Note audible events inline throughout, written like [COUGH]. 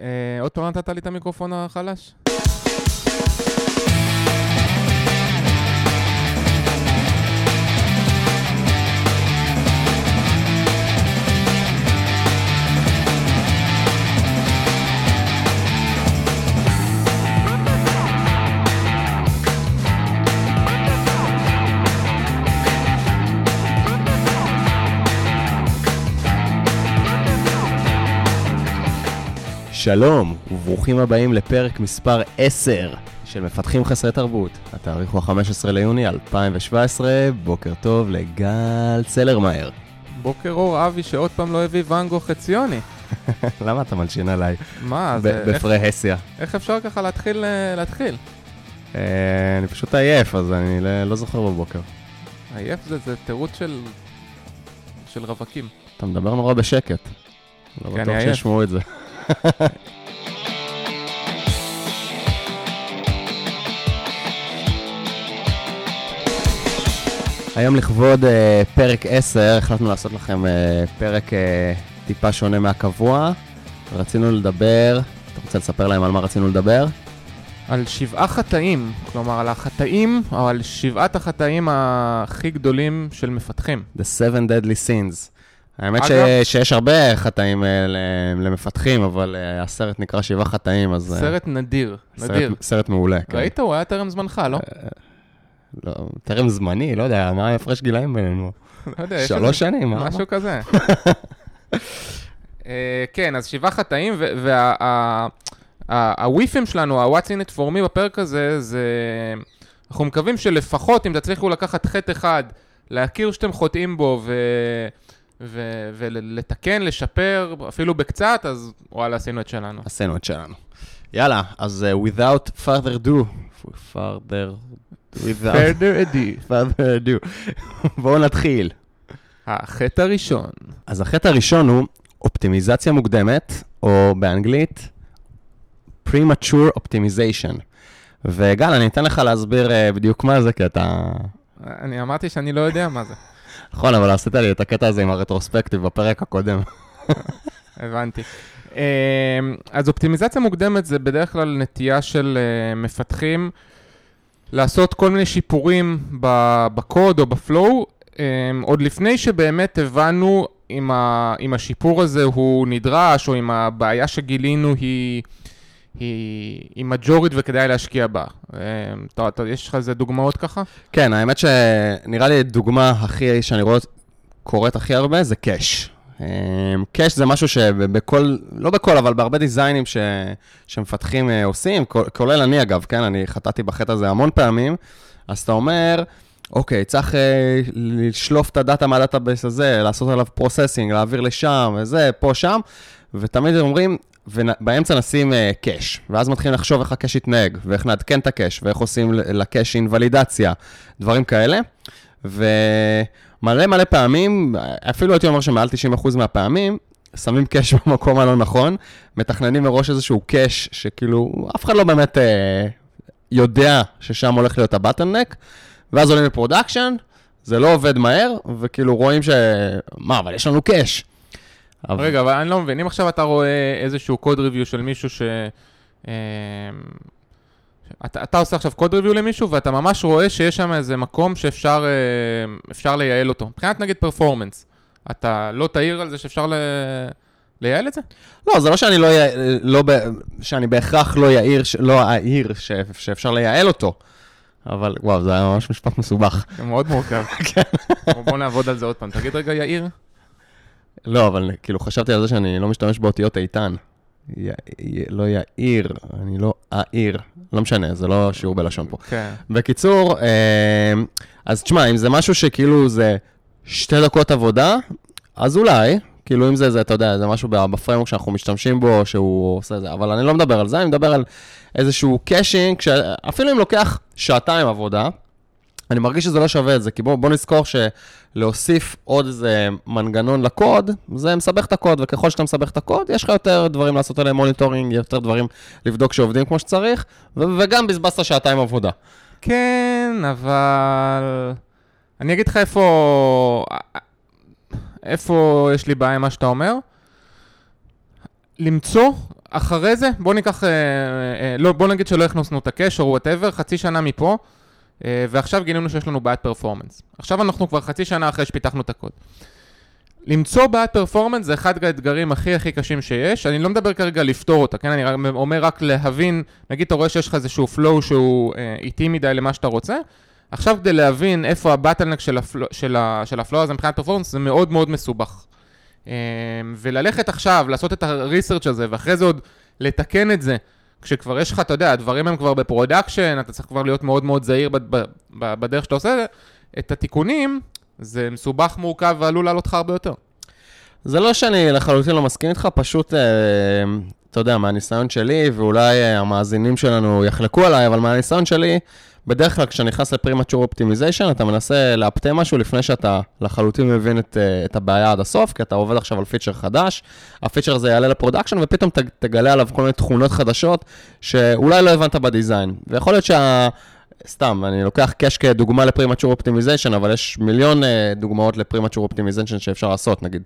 אה, עוד פעם נתת לי את המיקרופון החלש? שלום, וברוכים הבאים לפרק מספר 10 של מפתחים חסרי תרבות. התאריך הוא ה-15 ליוני 2017, בוקר טוב לגל צלרמייר. בוקר אור אבי שעוד פעם לא הביא ואנגו חציוני. [LAUGHS] למה אתה מלשין עליי? מה, זה... איך, בפרה-הסיה. איך אפשר ככה להתחיל? אה, להתחיל? אה, אני פשוט עייף, אז אני לא- לא זוכר בבוקר. עייף זה, זה תירוץ של... של רווקים. אתה מדבר נורא בשקט. לא בטוח. שישמעו את זה. היום לכבוד אה, פרק 10, החלטנו לעשות לכם אה, פרק אה, טיפה שונה מהקבוע. רצינו לדבר, אתה רוצה לספר להם על מה רצינו לדבר? על שבעה חטאים, כלומר על החטאים, או על שבעת החטאים הכי גדולים של מפתחים. The Seven Deadly Sins. האמת ש... אגב- שיש הרבה חטאים אה, למפתחים, אבל אה, הסרט נקרא שבעה חטאים, אז... אה, סרט נדיר, סרט- נדיר. סרט מעולה, כן. ראית? הוא היה טרם זמנך, לא? לא, טרם זמני, לא יודע, מה ההפרש גילאים בינינו? [LAUGHS] לא יודע, יש שלוש שנים, מה? משהו כזה. [LAUGHS] כן, אז שבעה חטאים, והוויפים שלנו, ה-What's in it for me בפרק הזה, זה... אנחנו מקווים שלפחות אם תצליחו לקחת חטא אחד, להכיר שאתם חוטאים בו ו... ו- ולתקן, לשפר, אפילו בקצת, אז וואלה, עשינו את שלנו. עשינו את שלנו. יאללה, אז uh, without further do, further, without further ado. further do, בואו נתחיל. החטא הראשון. אז החטא הראשון הוא אופטימיזציה מוקדמת, או באנגלית, premature optimization. וגל, אני אתן לך להסביר uh, בדיוק מה זה, כי אתה... אני אמרתי שאני לא יודע מה זה. נכון, אבל עשית לי את הקטע הזה עם הרטרוספקטיב בפרק הקודם. הבנתי. אמ, אז אופטימיזציה מוקדמת זה בדרך כלל נטייה של אה, מפתחים לעשות כל מיני שיפורים בקוד או בפלואו, אמ, עוד לפני שבאמת הבנו אם השיפור הזה הוא נדרש, או אם הבעיה שגילינו היא, היא, היא מג'ורית וכדאי להשקיע בה. אמ, אתה, אתה, יש לך איזה דוגמאות ככה? כן, האמת שנראה לי דוגמה הכי, שאני רואה קורית הכי הרבה, זה קאש. קאש זה משהו שבכל, לא בכל, אבל בהרבה דיזיינים ש, שמפתחים אה, עושים, כולל אני אגב, כן, אני חטאתי בחטא הזה המון פעמים, אז אתה אומר, אוקיי, צריך אה, לשלוף את ה data מה database הזה, לעשות עליו processing, להעביר לשם, וזה, פה, שם, ותמיד אומרים, ובאמצע נשים cache, ואז מתחילים לחשוב איך ה cache יתנהג, ואיך נעדכן את ה cache, ואיך עושים ל cache אינוולידציה, דברים כאלה. ומלא מלא פעמים, אפילו הייתי אומר שמעל 90% מהפעמים, שמים cache [LAUGHS] במקום הלא נכון, מתכננים מראש איזשהו cache שכאילו, אף אחד לא באמת אה, יודע ששם הולך להיות ה bottleneck, ואז עולים ל production, זה לא עובד מהר, וכאילו רואים ש... מה, אבל יש לנו cache. אבל- רגע, אבל אני לא מבין, אם עכשיו אתה רואה איזשהו code review של מישהו ש... אמ, אתה, אתה עושה עכשיו code review למישהו ואתה ממש רואה שיש שם איזה מקום שאפשר אה, אפשר לייעל אותו. מבחינת נגיד performance, אתה לא תעיר על זה שאפשר ל... לייעל את זה? לא, זה לא שאני לא. לא ב... שאני בהכרח לא יעיר. לא אעיר ש... שאפשר לייעל אותו. אבל וואו, זה היה ממש משפט מסובך. זה מאוד מורכב. [LAUGHS] כן. בוא נעבוד על זה עוד פעם. תגיד רגע, יאיר. לא, אבל כאילו חשבתי על זה שאני לא משתמש באותיות איתן. י... י... לא יעיר, אני לא אעיר. לא משנה, זה לא שיעור בלשון פה. כן. בקיצור, אה, אז תשמע, אם זה משהו שכאילו זה שתי דקות עבודה, אז אולי, כאילו אם זה, זה, אתה יודע, זה משהו ב framework שאנחנו משתמשים בו, שהוא עושה זה, אבל אני לא מדבר על זה, אני מדבר על איזשהו caching, אפילו אם לוקח שעתיים עבודה, אני מרגיש שזה לא שווה את זה, כי בוא, בוא נזכור שלהוסיף עוד איזה מנגנון לקוד, זה מסבך את הקוד, וככל שאתה מסבך את הקוד, יש לך יותר דברים לעשות עליהם monitoring, יותר דברים לבדוק שעובדים כמו שצריך, ו- וגם בזבזת שעתיים עבודה. כן, אבל... אני אגיד לך איפה... איפה יש לי בעיה עם מה שאתה אומר. למצוא, אחרי זה, בוא ניקח, אה, אה, לא, בוא נגיד שלא הכנסנו את ה cache או whatever, חצי שנה מפה, ועכשיו גילינו שיש לנו בעיית performance. עכשיו אנחנו כבר חצי שנה אחרי שפיתחנו את הקוד. למצוא בעיית performance זה אחד האתגרים הכי הכי קשים שיש, אני לא מדבר כרגע לפתור אותה, כן? אני אומר רק להבין, נגיד אתה רואה שיש לך איזשהו flow שהוא אה, איטי מדי למה שאתה רוצה, עכשיו כדי להבין איפה ה bottleneck של, ה flow, של, ה, של ה flow הזה מבחינת performance זה מאוד מאוד מסובך. אה, וללכת עכשיו, לעשות את ה research הזה, ואחרי זה עוד לתקן את זה, כשכבר יש לך, אתה יודע, הדברים הם כבר ב production, אתה צריך כבר להיות מאוד מאוד זהיר בדרך שאתה עושה את התיקונים, זה מסובך, מורכב ועלול לעלות לך הרבה יותר. זה לא שאני לחלוטין לא מסכים איתך, פשוט, אה, אתה יודע, מהניסיון שלי, ואולי אה, המאזינים שלנו יחלקו עליי, אבל מהניסיון שלי, בדרך כלל כשאתה נכנס ל premature optimization, אתה מנסה לאפטם משהו לפני שאתה לחלוטין מבין את, אה, את הבעיה עד הסוף, כי אתה עובד עכשיו על פיצ'ר חדש, הפיצ'ר הזה יעלה ל production, ופתאום תגלה עליו כל מיני תכונות חדשות שאולי לא הבנת ב design. ויכול להיות שה... סתם, אני לוקח cache כדוגמה ל premature optimization, אבל יש מיליון uh, דוגמאות ל premature optimization שאפשר לעשות, נגיד,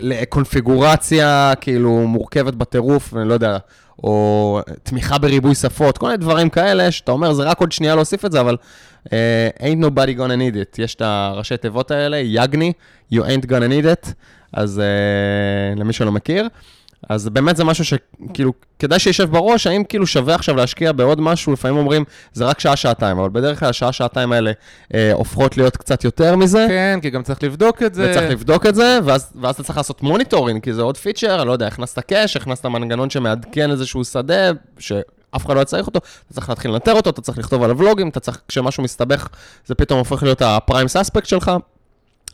לקונפיגורציה כאילו מורכבת בטירוף, אני לא יודע, או תמיכה בריבוי שפות, כל מיני דברים כאלה, שאתה אומר, זה רק עוד שנייה להוסיף את זה, אבל uh, ain't nobody gonna need it. יש את הראשי תיבות האלה, YAGNI, you ain't gonna need it, אז uh, למי שלא מכיר. אז באמת זה משהו שכאילו, כדאי שישב בראש, האם כאילו שווה עכשיו להשקיע בעוד משהו, לפעמים אומרים, זה רק שעה-שעתיים, אבל בדרך כלל השעה-שעתיים האלה אה, הופכות להיות קצת יותר מזה. כן, כי גם צריך לבדוק את זה. וצריך לבדוק את זה, ואז, ואז אתה צריך לעשות monitoring, כי זה עוד פיצ'ר, לא יודע, הכנסת cache, הכנסת מנגנון שמעדכן איזשהו שדה, ש... אף אחד לא צריך אותו, אתה צריך להתחיל לנטר אותו, אתה צריך לכתוב עליו ולוגים, אתה צריך, כשמשהו מסתבך, זה פתאום הופך להיות ה prime suspect שלך.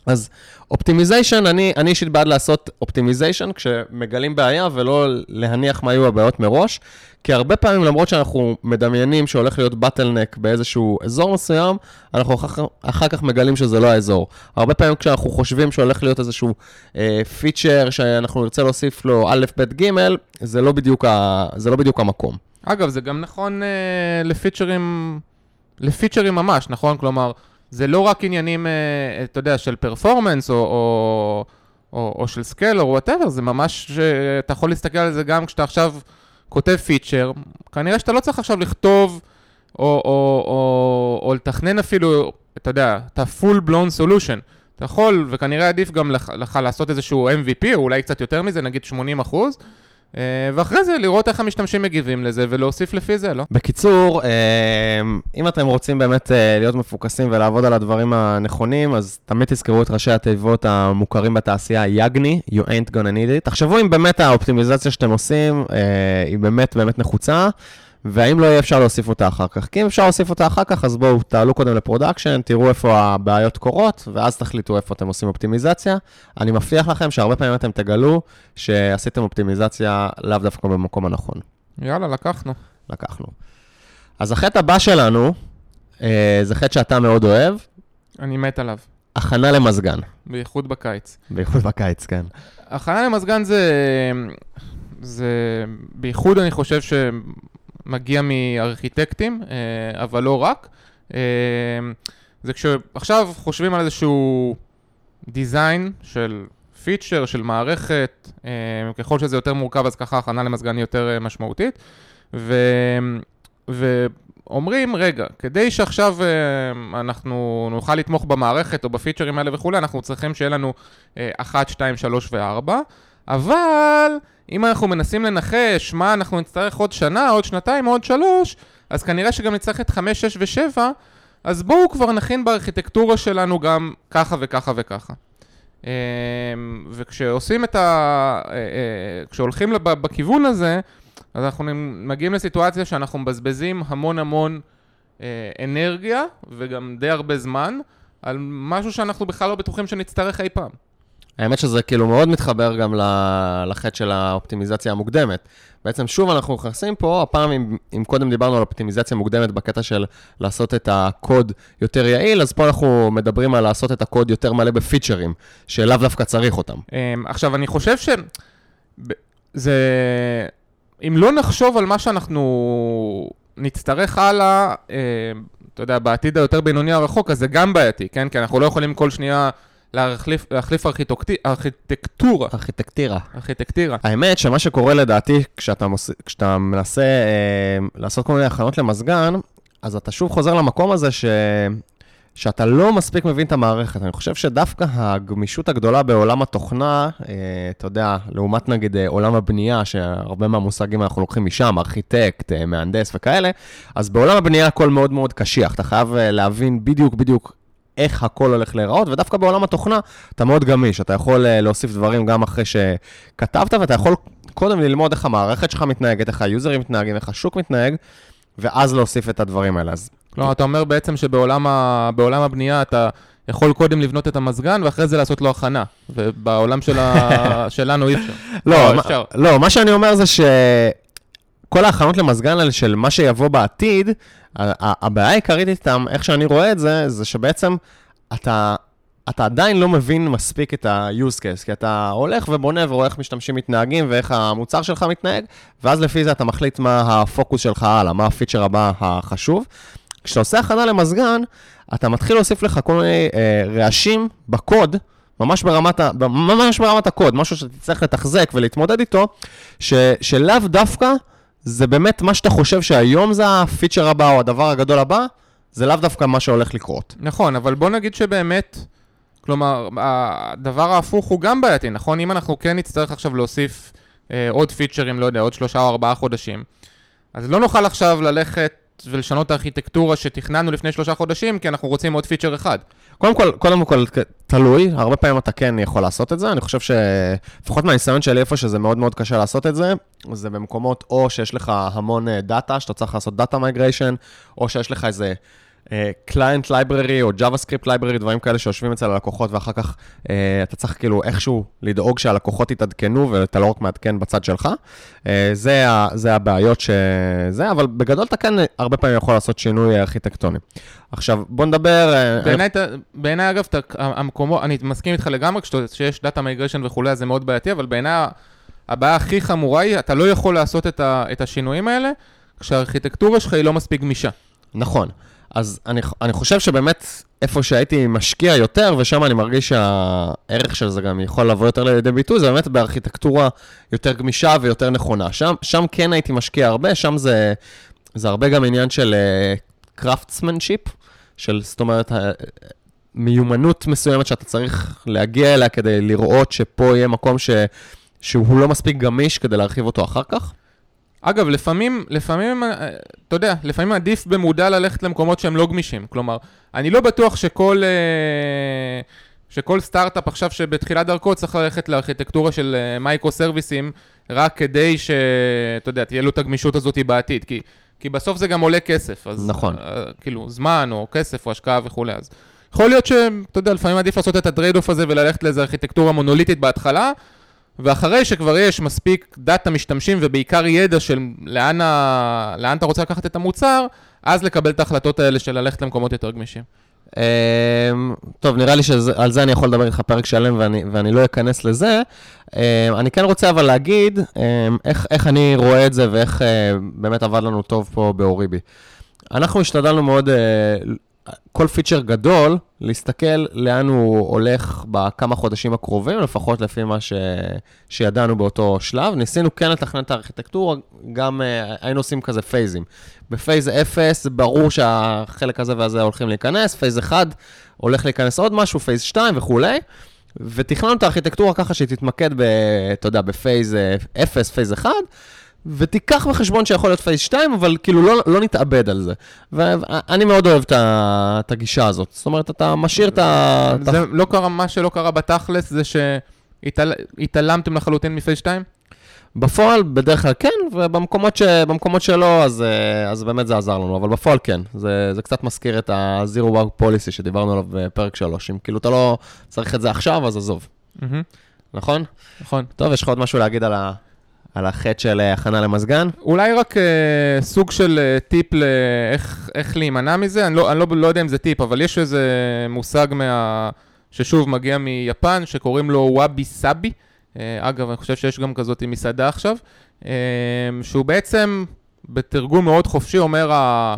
אז optimization, אני, אישית בעד לעשות optimization כשמגלים בעיה ולא להניח מה יהיו הבעיות מראש, כי הרבה פעמים למרות שאנחנו מדמיינים שהולך להיות bottleneck באיזשהו אזור מסוים, אנחנו אחר, אחר כך מגלים שזה לא האזור. הרבה פעמים כשאנחנו חושבים שהולך להיות איזשהו אה, פיצ'ר שאנחנו נרצה להוסיף לו א', ב', ג', זה לא בדיוק, ה, זה לא בדיוק המקום. אגב, זה גם נכון אה, לפיצ'רים, לפיצ'רים ממש, נכון? כלומר... זה לא רק עניינים, אה, אתה יודע, של performance או, או, או, או של scale או whatever, זה ממש, אתה יכול להסתכל על זה גם כשאתה עכשיו כותב פיצ'ר, כנראה שאתה לא צריך עכשיו לכתוב או, או, או, או לתכנן אפילו, אתה יודע, את ה full blown solution. אתה יכול, וכנראה עדיף גם לך, לך לעשות איזשהו MVP, או אולי קצת יותר מזה, נגיד 80 אחוז. אה, ואחרי זה לראות איך המשתמשים מגיבים לזה ולהוסיף לפי זה, לא? בקיצור, אה, אם אתם רוצים באמת אה, להיות מפוקסים ולעבוד על הדברים הנכונים, אז תמיד תזכרו את ראשי התיבות המוכרים בתעשייה, YAGNI, you ain't gonna need it. תחשבו אם באמת האופטימיזציה שאתם עושים היא באמת באמת נחוצה. והאם לא יהיה אפשר להוסיף אותה אחר כך. כי אם אפשר להוסיף אותה אחר כך, אז בואו, תעלו קודם ל production, תראו איפה הבעיות קורות, ואז תחליטו איפה אתם עושים אופטימיזציה. אני מבטיח לכם שהרבה פעמים אתם תגלו שעשיתם אופטימיזציה לאו דווקא במקום הנכון. יאללה, לקחנו. לקחנו. אז החטא הבא שלנו, אה, זה חטא שאתה מאוד אוהב. אני מת עליו. הכנה למזגן. בייחוד בקיץ. בייחוד בקיץ, כן. הכנה למזגן זה... זה בייחוד אני חושב ש... מגיע מארכיטקטים, אה, אבל לא רק. אה, זה כשעכשיו חושבים על איזשהו דיזיין של פיצ'ר, של מערכת, אה, ככל שזה יותר מורכב אז ככה הכנה למזגן היא יותר משמעותית. ו... ואומרים, רגע, כדי שעכשיו אנחנו נוכל לתמוך במערכת או בפיצ'רים האלה וכולי, אנחנו צריכים שיהיה לנו 1, 2, 3 ו-4, אבל אם אנחנו מנסים לנחש מה אנחנו נצטרך עוד שנה, עוד שנתיים, עוד שלוש, אז כנראה שגם נצטרך את חמש, שש ושבע, אז בואו כבר נכין בארכיטקטורה שלנו גם ככה וככה וככה. אמ, וכשעושים את ה... אה, אה, כשהולכים בכיוון הזה, אז אנחנו מגיעים לסיטואציה שאנחנו מבזבזים המון המון אה, אנרגיה וגם די הרבה זמן על משהו שאנחנו בכלל לא בטוחים שנצטרך אי פעם. האמת שזה כאילו מאוד מתחבר גם לחטא של האופטימיזציה המוקדמת. בעצם שוב אנחנו נכנסים פה, הפעם אם, אם קודם דיברנו על אופטימיזציה מוקדמת בקטע של לעשות את הקוד יותר יעיל, אז פה אנחנו מדברים על לעשות את הקוד יותר מלא בפיצ'רים, שלאו דווקא צריך אותם. אמ, עכשיו, אני חושב ש... זה... אם לא נחשוב על מה שאנחנו נצטרך הלאה, אמ, אתה יודע, בעתיד היותר בינוני הרחוק, אז זה גם בעייתי, כן? כי אנחנו לא יכולים כל שנייה להחליף, להחליף ארכיטקטי, ארכיטקטורה, ארכיטקטירה. ארכיטקטירה. האמת שמה שקורה לדעתי, כשאתה, מוס... כשאתה מנסה אה, לעשות כל מיני הכנות למזגן, אז אתה שוב חוזר למקום הזה ש... שאתה לא מספיק מבין את המערכת. אני חושב שדווקא הגמישות הגדולה בעולם התוכנה, אה, אתה יודע, לעומת נגיד אה, עולם הבנייה, שהרבה מהמושגים אנחנו לוקחים משם, ארכיטקט, אה, מהנדס וכאלה, אז בעולם הבנייה הכל מאוד מאוד קשיח. אתה חייב אה, להבין בדיוק בדיוק איך הכל הולך להיראות, ודווקא בעולם התוכנה אתה מאוד גמיש, אתה יכול אה, להוסיף דברים גם אחרי שכתבת, ואתה יכול קודם ללמוד איך המערכת שלך מתנהגת, איך היוזרים מתנהגים, איך השוק מתנהג, ואז להוסיף את הדברים האלה. אז כלומר, אתה אומר בעצם שבעולם ה... הבנייה אתה יכול קודם לבנות את המזגן, ואחרי זה לעשות לו הכנה. ובעולם של ה... [LAUGHS] שלנו אי אפשר. לא, לא, אפשר. לא, מה שאני אומר זה שכל ההכנות למזגן האלה של מה שיבוא בעתיד, הבעיה העיקרית איתם, איך שאני רואה את זה, זה שבעצם אתה, אתה עדיין לא מבין מספיק את ה-use case, כי אתה הולך ובונה ורואה איך משתמשים מתנהגים ואיך המוצר שלך מתנהג, ואז לפי זה אתה מחליט מה הפוקוס שלך הלאה, מה הפיצ'ר הבא החשוב. כשאתה עושה הכנה למזגן, אתה מתחיל להוסיף לך כל מיני אה, רעשים בקוד, ממש ברמת, ה, ממש ברמת הקוד, משהו שתצטרך לתחזק ולהתמודד איתו, ש, שלאו דווקא זה באמת מה שאתה חושב שהיום זה הפיצ'ר הבא או הדבר הגדול הבא, זה לאו דווקא מה שהולך לקרות. נכון, אבל בוא נגיד שבאמת, כלומר, הדבר ההפוך הוא גם בעייתי, נכון? אם אנחנו כן נצטרך עכשיו להוסיף אה, עוד פיצ'רים, לא יודע, עוד שלושה או ארבעה חודשים, אז לא נוכל עכשיו ללכת ולשנות את הארכיטקטורה שתכננו לפני שלושה חודשים, כי אנחנו רוצים עוד פיצ'ר אחד. קודם כל, קודם כל, תלוי, הרבה פעמים אתה כן יכול לעשות את זה, אני חושב שלפחות מהניסיון שלי, איפה שזה מאוד מאוד קשה לעשות את זה, זה במקומות או שיש לך המון data, שאתה צריך לעשות data migration, או שיש לך איזה client uh, library או JavaScript library, דברים כאלה שיושבים אצל הלקוחות, ואחר כך uh, אתה צריך כאילו איכשהו לדאוג שהלקוחות יתעדכנו, ואתה לא רק מעדכן בצד שלך. Uh, זה, ה, זה הבעיות שזה, אבל בגדול אתה כן הרבה פעמים יכול לעשות שינוי ארכיטקטוני. עכשיו, בוא נדבר... בעיניי, בעיני, אגב, אתה, המקומו, אני מסכים איתך לגמרי, כשיש data migration וכולי, אז זה מאוד בעייתי, אבל בעיניי הבעיה הכי חמורה היא, אתה לא יכול לעשות את, ה, את השינויים האלה, כשהארכיטקטורה שלך היא לא מספיק גמישה. נכון. אז אני, אני חושב שבאמת איפה שהייתי משקיע יותר, ושם אני מרגיש שהערך של זה גם יכול לבוא יותר לידי ביטוי, זה באמת בארכיטקטורה יותר גמישה ויותר נכונה. שם, שם כן הייתי משקיע הרבה, שם זה, זה הרבה גם עניין של craftsmanship, uh, של, זאת אומרת, uh, מיומנות מסוימת שאתה צריך להגיע אליה כדי לראות שפה יהיה מקום ש, שהוא לא מספיק גמיש כדי להרחיב אותו אחר כך. אגב, לפעמים, לפעמים, אתה יודע, לפעמים עדיף במודע ללכת למקומות שהם לא גמישים. כלומר, אני לא בטוח שכל, שכל סטארט-אפ עכשיו שבתחילת דרכו צריך ללכת לארכיטקטורה של מייקרו סרוויסים, רק כדי שאתה יודע, תהיה לו את הגמישות הזאת בעתיד. כי, כי בסוף זה גם עולה כסף. אז, נכון. כאילו, זמן או כסף או השקעה וכולי. אז יכול להיות שאתה יודע, לפעמים עדיף לעשות את ה-trade-off הזה וללכת לאיזו ארכיטקטורה מונוליטית בהתחלה. ואחרי שכבר יש מספיק דאטה משתמשים ובעיקר ידע של לאן, ה... לאן אתה רוצה לקחת את המוצר, אז לקבל את ההחלטות האלה של ללכת למקומות יותר גמישים. טוב, נראה לי שעל זה אני יכול לדבר איתך פרק שלם ואני, ואני לא אכנס לזה. אני כן רוצה אבל להגיד איך, איך אני רואה את זה ואיך באמת עבד לנו טוב פה באוריבי. אנחנו השתדלנו מאוד כל פיצ'ר גדול, להסתכל לאן הוא הולך בכמה חודשים הקרובים, לפחות לפי מה ש... שידענו באותו שלב. ניסינו כן לתכנן את הארכיטקטורה, גם uh, היינו עושים כזה phaseים. ב-phase 0, ברור שהחלק הזה והזה הולכים להיכנס, phase 1 הולך להיכנס עוד משהו, phase 2 וכולי. ותכננו את הארכיטקטורה ככה שהיא תתמקד, ב, אתה יודע, ב-phase 0, phase 1, ותיקח בחשבון שיכול להיות phase 2, אבל כאילו לא, לא נתאבד על זה. ואני מאוד אוהב את הגישה הזאת. זאת אומרת, אתה משאיר את ה... זה לא קרה, מה שלא קרה בתכלס זה שהתעלמתם לחלוטין מ-phase 2? בפועל בדרך כלל כן, ובמקומות ש... שלא, אז, אז באמת זה עזר לנו, אבל בפועל כן. זה, זה קצת מזכיר את ה-Zero Work Policy שדיברנו עליו בפרק 3. אם כאילו אתה לא צריך את זה עכשיו, אז עזוב. Mm-hmm. נכון? נכון. טוב, יש לך עוד משהו להגיד על ה... על החטא של הכנה למזגן? אולי רק אה, סוג של אה, טיפ לאיך להימנע מזה, אני, לא, אני לא, לא יודע אם זה טיפ, אבל יש איזה מושג מה... ששוב מגיע מיפן, שקוראים לו וואבי סאבי. אה, אגב, אני חושב שיש גם כזאת מסעדה עכשיו, אה, שהוא בעצם בתרגום מאוד חופשי אומר ה...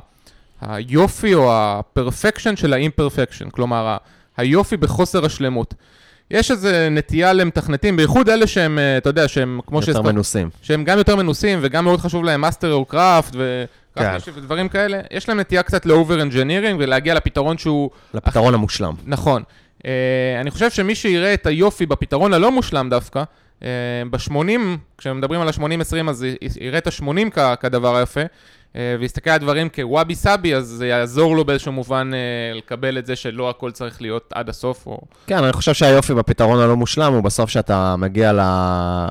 היופי או ה-perfection של ה-imperfection. כלומר, היופי בחוסר השלמות. יש איזו נטייה למתכנתים, בייחוד אלה שהם, אה, אתה יודע, שהם כמו יותר שהזכרת- מנוסים. שהם גם יותר מנוסים וגם מאוד חשוב להם master of craft כן. ודברים כאלה, יש להם נטייה קצת לאובר אנג'ינירינג ולהגיע לפתרון שהוא לפתרון המושלם. נכון. Uh, אני חושב שמי שיראה את היופי בפתרון הלא מושלם דווקא, uh, ב-80, כשמדברים על ה-80-20 אז יראה את ה-80 כ- כדבר היפה, ויסתכל על דברים כוואבי סאבי, אז זה יעזור לו באיזשהו מובן uh, לקבל את זה שלא הכל צריך להיות עד הסוף, או... כן, אני חושב שהיופי בפתרון הלא מושלם הוא בסוף שאתה מגיע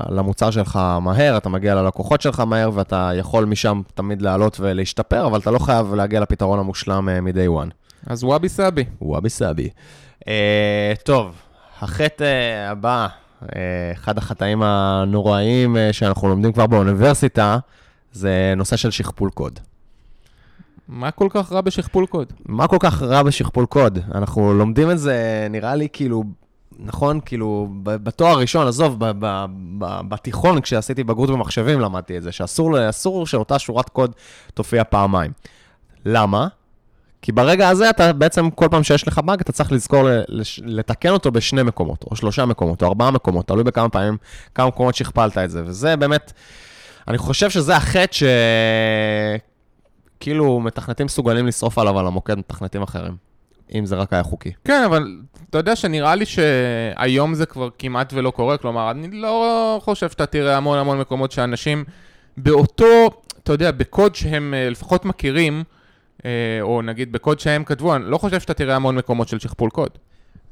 למוצר שלך מהר, אתה מגיע ללקוחות שלך מהר, ואתה יכול משם תמיד לעלות ולהשתפר, אבל אתה לא חייב להגיע לפתרון המושלם אה, מ-day one. אז וואבי סאבי. וואבי סאבי. אה, טוב, החטא אה, הבא, אה, אחד החטאים הנוראיים אה, שאנחנו לומדים כבר באוניברסיטה, זה נושא של שכפול קוד. מה כל כך רע בשכפול קוד? מה כל כך רע בשכפול קוד? אנחנו לומדים את זה, נראה לי כאילו, נכון? כאילו, בתואר הראשון, עזוב, ב- ב- ב- בתיכון, כשעשיתי בגרות במחשבים, למדתי את זה, שאסור אסור שאותה שורת קוד תופיע פעמיים. למה? כי ברגע הזה אתה בעצם, כל פעם שיש לך באג, אתה צריך לזכור לתקן אותו בשני מקומות, או שלושה מקומות, או ארבעה מקומות, תלוי בכמה פעמים, כמה מקומות שכפלת את זה. וזה באמת, אני חושב שזה החטא ש... כאילו מתכנתים מסוגלים לשרוף עליו על המוקד מתכנתים אחרים, אם זה רק היה חוקי. כן, אבל אתה יודע שנראה לי שהיום זה כבר כמעט ולא קורה, כלומר, אני לא חושב שאתה תראה המון המון מקומות שאנשים באותו, אתה יודע, בקוד שהם אה, לפחות מכירים, אה, או נגיד בקוד שהם כתבו, אני לא חושב שאתה תראה המון מקומות של שכפול קוד.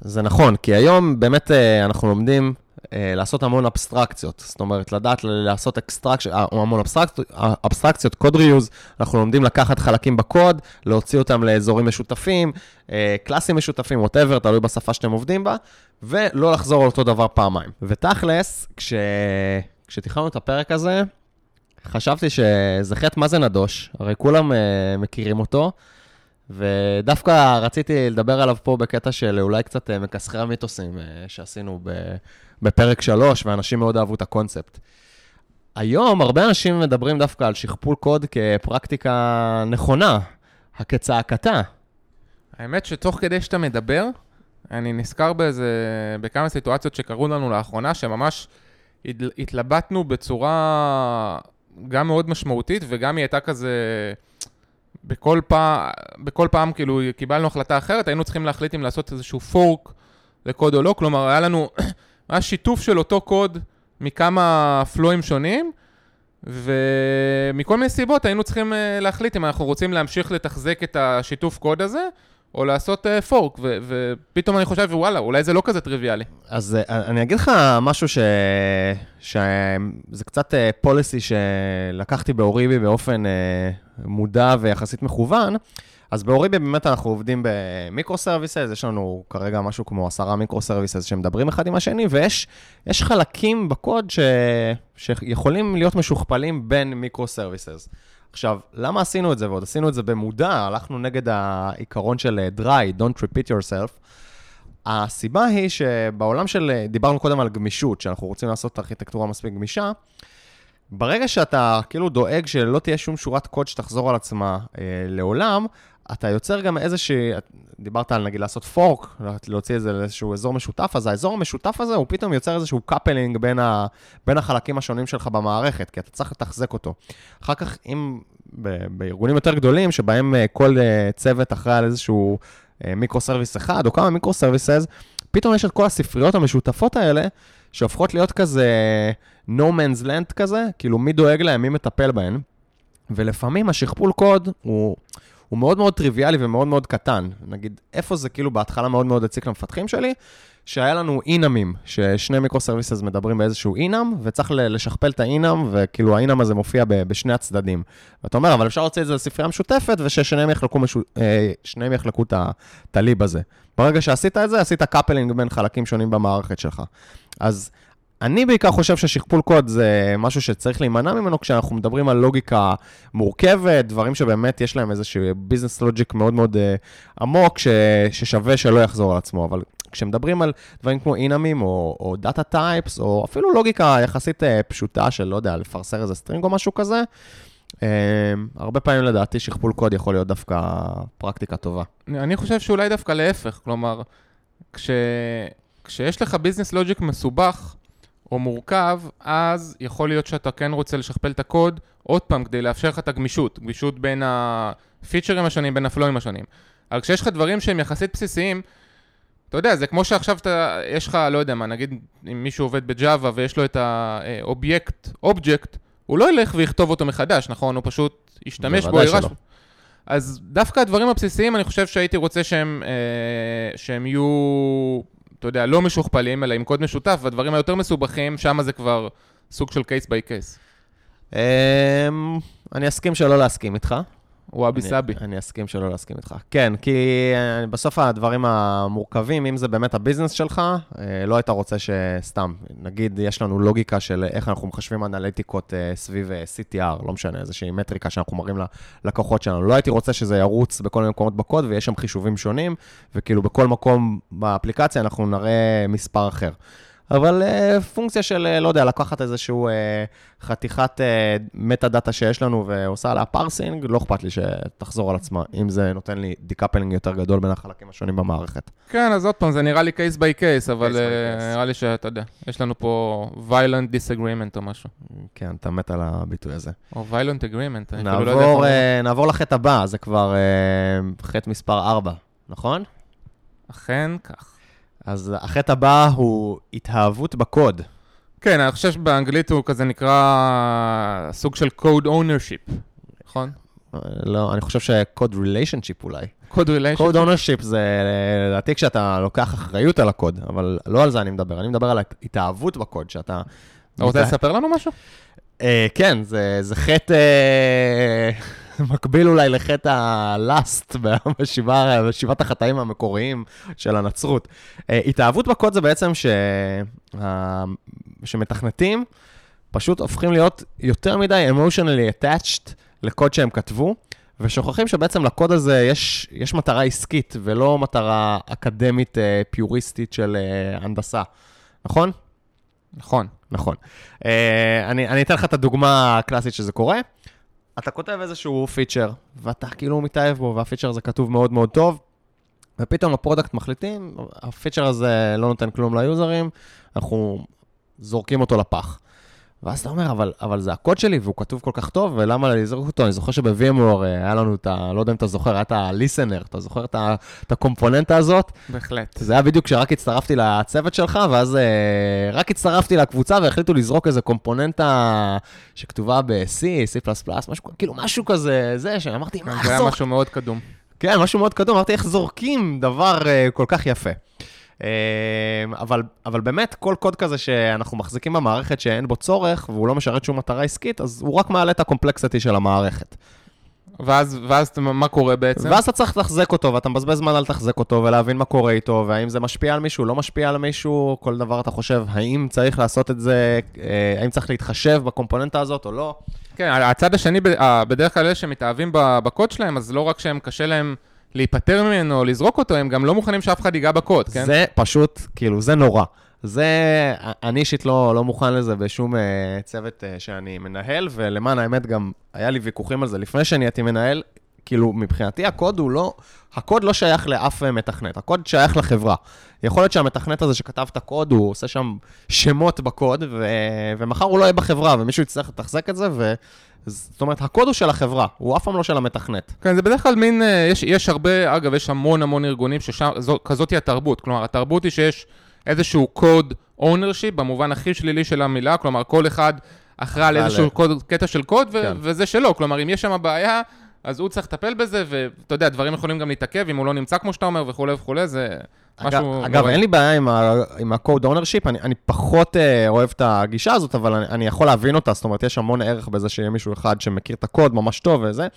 זה נכון, כי היום באמת אה, אנחנו לומדים לעשות המון אבסטרקציות, זאת אומרת, לדעת לעשות אקסטרקציות, המון אבסטרקציות, אבסטרקציות, קוד ריוז, אנחנו לומדים לקחת חלקים בקוד, להוציא אותם לאזורים משותפים, אה, קלאסים משותפים, ווטאבר, תלוי בשפה שאתם עובדים בה, ולא לחזור על אותו דבר פעמיים. ותכלס, כש... כשתכננו את הפרק הזה, חשבתי שזה חטא מה זה נדוש, הרי כולם מכירים אותו, ודווקא רציתי לדבר עליו פה בקטע של אולי קצת uh, מכסחי המיתוסים uh, שעשינו בפרק 3, ואנשים מאוד אהבו את הקונספט. היום הרבה אנשים מדברים דווקא על שכפול קוד כפרקטיקה נכונה, הכצעקתה. האמת שתוך כדי שאתה מדבר, אני נזכר באיזה, בכמה סיטואציות שקרו לנו לאחרונה, שממש הת- התלבטנו בצורה גם מאוד משמעותית, וגם היא הייתה כזה, בכל פעם, בכל פעם כאילו קיבלנו החלטה אחרת, היינו צריכים להחליט אם לעשות איזשהו פורק לקוד או לא, כלומר היה לנו, [COUGHS] היה שיתוף של אותו קוד מכמה פלואים שונים, ומכל מיני סיבות היינו צריכים אה, להחליט אם אנחנו רוצים להמשיך לתחזק את השיתוף קוד הזה, או לעשות פורק, ו- ופתאום אני חושב, וואלה, אולי זה לא כזה טריוויאלי. אז אה, אני אגיד לך משהו ש... שזה קצת policy שלקחתי באוריבי באופן אה, מודע ויחסית מכוון. אז באוריבי באמת אנחנו עובדים ב-microservices, יש לנו כרגע משהו כמו עשרה microservices שמדברים אחד עם השני, ויש יש חלקים בקוד ש... שיכולים להיות משוכפלים בין microservices. עכשיו, למה עשינו את זה? ועוד עשינו את זה במודע, הלכנו נגד העיקרון של אה, dry, don't repeat yourself. הסיבה היא שבעולם של, דיברנו קודם על גמישות, שאנחנו רוצים לעשות ארכיטקטורה מספיק גמישה, ברגע שאתה כאילו דואג שלא תהיה שום שורת קוד שתחזור על עצמה אה, לעולם, אתה יוצר גם איזושהי, דיברת על נגיד לעשות fork, להוציא את זה לאיזשהו אזור משותף, אז האזור המשותף הזה הוא פתאום יוצר איזשהו coupling בין, ה, בין החלקים השונים שלך במערכת, כי אתה צריך לתחזק אותו. אחר כך, אם ב, בארגונים יותר גדולים, שבהם אה, כל אה, צוות אחראי על איזשהו microservice אחד או כמה microservices, פתאום יש את כל הספריות המשותפות האלה, שהופכות להיות כזה no man's land כזה, כאילו מי דואג להם, מי מטפל בהם. ולפעמים השכפול קוד הוא, הוא מאוד מאוד טריוויאלי ומאוד מאוד קטן. נגיד, איפה זה כאילו בהתחלה מאוד מאוד הציק למפתחים שלי? שהיה לנו enumים, ששני microservices מדברים באיזשהו enum, וצריך לשכפל את ה-enum, וכאילו ה-enum הזה מופיע ב- בשני הצדדים. ואתה אומר, אבל אפשר להוציא את זה לספרייה משותפת, וששניהם יחלקו, משו... אה, יחלקו את ה-lib הזה. ברגע שעשית את זה, עשית coupling בין חלקים שונים במערכת שלך. אז אני בעיקר חושב ששכפול קוד זה משהו שצריך להימנע ממנו כשאנחנו מדברים על לוגיקה מורכבת, דברים שבאמת יש להם איזשהו business logic מאוד מאוד uh, עמוק, ש, ששווה שלא יחזור על עצמו. אבל כשמדברים על דברים כמו enumים או, או data types, או אפילו לוגיקה יחסית uh, פשוטה של, לא יודע, לפרסר איזה string או משהו כזה, uh, הרבה פעמים לדעתי שכפול קוד יכול להיות דווקא פרקטיקה טובה. אני חושב שאולי דווקא להפך, כלומר, כש... כשיש לך business logic מסובך או מורכב, אז יכול להיות שאתה כן רוצה לשכפל את הקוד עוד פעם כדי לאפשר לך את הגמישות, גמישות בין הפיצ'רים השונים, בין ה-flowים השונים. אבל כשיש לך דברים שהם יחסית בסיסיים, אתה יודע, זה כמו שעכשיו אתה, יש לך, לא יודע מה, נגיד אם מישהו עובד ב-Java ויש לו את האובייקט, אובייקט, הוא לא ילך ויכתוב אותו מחדש, נכון? הוא פשוט ישתמש בו, יירש. אז דווקא הדברים הבסיסיים, אני חושב שהייתי רוצה שהם, אה, שהם יהיו, אתה יודע, לא משוכפלים, אלא עם קוד משותף, והדברים היותר מסובכים, שם זה כבר סוג של case by case. אני אסכים שלא להסכים איתך. וואבי סאבי. אני אסכים שלא להסכים איתך. כן, כי אה, בסוף הדברים המורכבים, אם זה באמת הביזנס שלך, אה, לא היית רוצה שסתם, נגיד יש לנו לוגיקה של איך אנחנו מחשבים אנליטיקות אה, סביב CTR, לא משנה, איזושהי מטריקה שאנחנו מראים ללקוחות שלנו. לא הייתי רוצה שזה ירוץ בכל מיני מקומות בקוד ויש שם חישובים שונים, וכאילו בכל מקום באפליקציה אנחנו נראה מספר אחר. אבל uh, פונקציה של, uh, לא יודע, לקחת איזשהו uh, חתיכת uh, metadata שיש לנו ועושה עליה parsing, לא אכפת לי שתחזור על עצמה, אם זה נותן לי decoupling יותר גדול בין החלקים השונים במערכת. כן, אז עוד פעם, זה נראה לי קייס ביי קייס, אבל אה, case. נראה לי שאתה יודע, יש לנו פה violent disagreement או משהו. כן, אתה מת על הביטוי הזה. או violent agreement, אני אפילו לא יודע איך נעבור, uh, נעבור לחטא הבא, זה כבר uh, חטא מספר 4, נכון? אכן כך. אז החטא הבא הוא התאהבות בקוד. כן, אני חושב שבאנגלית הוא כזה נקרא סוג של code ownership, נכון? לא, אני חושב ש code relationship אולי. code relation. code ownership זה לדעתי כשאתה לוקח אחריות על הקוד, אבל לא על זה אני מדבר, אני מדבר על ההתאהבות בקוד, שאתה... אתה רוצה לספר לנו משהו? אה, כן, זה, זה חטא אה, מקביל אולי לחטא ה-lust [LAUGHS] בשבעת החטאים המקוריים של הנצרות. אה, התאהבות בקוד זה בעצם ש... ה- שמתכנתים פשוט הופכים להיות יותר מדי emotionally attached לקוד שהם כתבו, ושוכחים שבעצם לקוד הזה יש, יש מטרה עסקית ולא מטרה אקדמית אה, פיוריסטית של אה, הנדסה, נכון? נכון. נכון. Uh, אני, אני אתן לך את הדוגמה הקלאסית שזה קורה. אתה כותב איזשהו פיצ'ר, ואתה כאילו מתאהב בו, והפיצ'ר הזה כתוב מאוד מאוד טוב, ופתאום ה product מחליטים, הפיצ'ר הזה לא נותן כלום ליוזרים, אנחנו זורקים אותו לפח. ואז אתה אומר, אבל, אבל זה הקוד שלי והוא כתוב כל כך טוב, ולמה לזרוק אותו? אני זוכר שב-VMware אה, היה לנו את ה... לא יודע אם אתה זוכר, היה את ה-listener, אתה זוכר את, ה, את הקומפוננטה הזאת? בהחלט. זה היה בדיוק כשרק הצטרפתי לצוות שלך, ואז אה, רק הצטרפתי לקבוצה והחליטו לזרוק איזה קומפוננטה שכתובה ב-C, C++, משהו, כאילו משהו כזה, זה, שאמרתי, מה, זה איך היה זורק? משהו מאוד קדום. כן, משהו מאוד קדום, אמרתי, איך זורקים דבר אה, כל כך יפה. אה, אבל, אבל באמת, כל קוד כזה שאנחנו מחזיקים במערכת שאין בו צורך, והוא לא משרת שום מטרה עסקית, אז הוא רק מעלה את הקומפלקסיטי של המערכת. ואז, ואז מה קורה בעצם? ואז אתה צריך לתחזק אותו, ואתה מבזבז זמן על לתחזק אותו, ולהבין מה קורה איתו, והאם זה משפיע על מישהו, לא משפיע על מישהו, כל דבר אתה חושב, האם צריך לעשות את זה, אה, האם צריך להתחשב בקומפוננטה הזאת או לא. כן, הצד השני, בדרך כלל אלה שמתאהבים בקוד שלהם, אז לא רק שהם קשה להם להיפטר ממנו לזרוק אותו, הם גם לא מוכנים שאף אחד ייגע בקוד, כן? זה פשוט, כאילו, זה נורא. זה, אני אישית לא, לא מוכן לזה בשום uh, צוות uh, שאני מנהל, ולמען האמת גם היה לי ויכוחים על זה לפני שנהייתי מנהל, כאילו, מבחינתי הקוד הוא לא, הקוד לא שייך לאף אה, מתכנת, הקוד שייך לחברה. יכול להיות שהמתכנת הזה שכתב את הקוד, הוא עושה שם שמות בקוד, ו... ומחר הוא לא יהיה בחברה, ומישהו יצטרך לתחזק את זה, ו... זאת אומרת, הקוד הוא של החברה, הוא אף פעם לא של המתכנת. כן, זה בדרך כלל מין, אה, יש, יש הרבה, אגב, יש המון המון ארגונים שכזאת היא התרבות. כלומר, התרבות היא שיש איזשהו קוד ownership, במובן הכי שלילי של המילה, כלומר, כל אחד אחראי על איזשהו קוד, קטע של קוד, ו- כן. וזה שלו. כלומר, אם יש שם בעיה, אז הוא צריך לטפל בזה, ואתה יודע, דברים יכולים גם להתעכב, אם הוא לא נמצא כמו שאתה אומר, וכולי וכולי, זה משהו... אגב. אין לי בעיה עם, ה-code ownership, אני, אני פחות uh, אוהב את הגישה הזאת, אבל אני, אני יכול להבין אותה, זאת אומרת, יש המון ערך בזה שיהיה מישהו אחד שמכיר את הקוד ממש טוב וזה.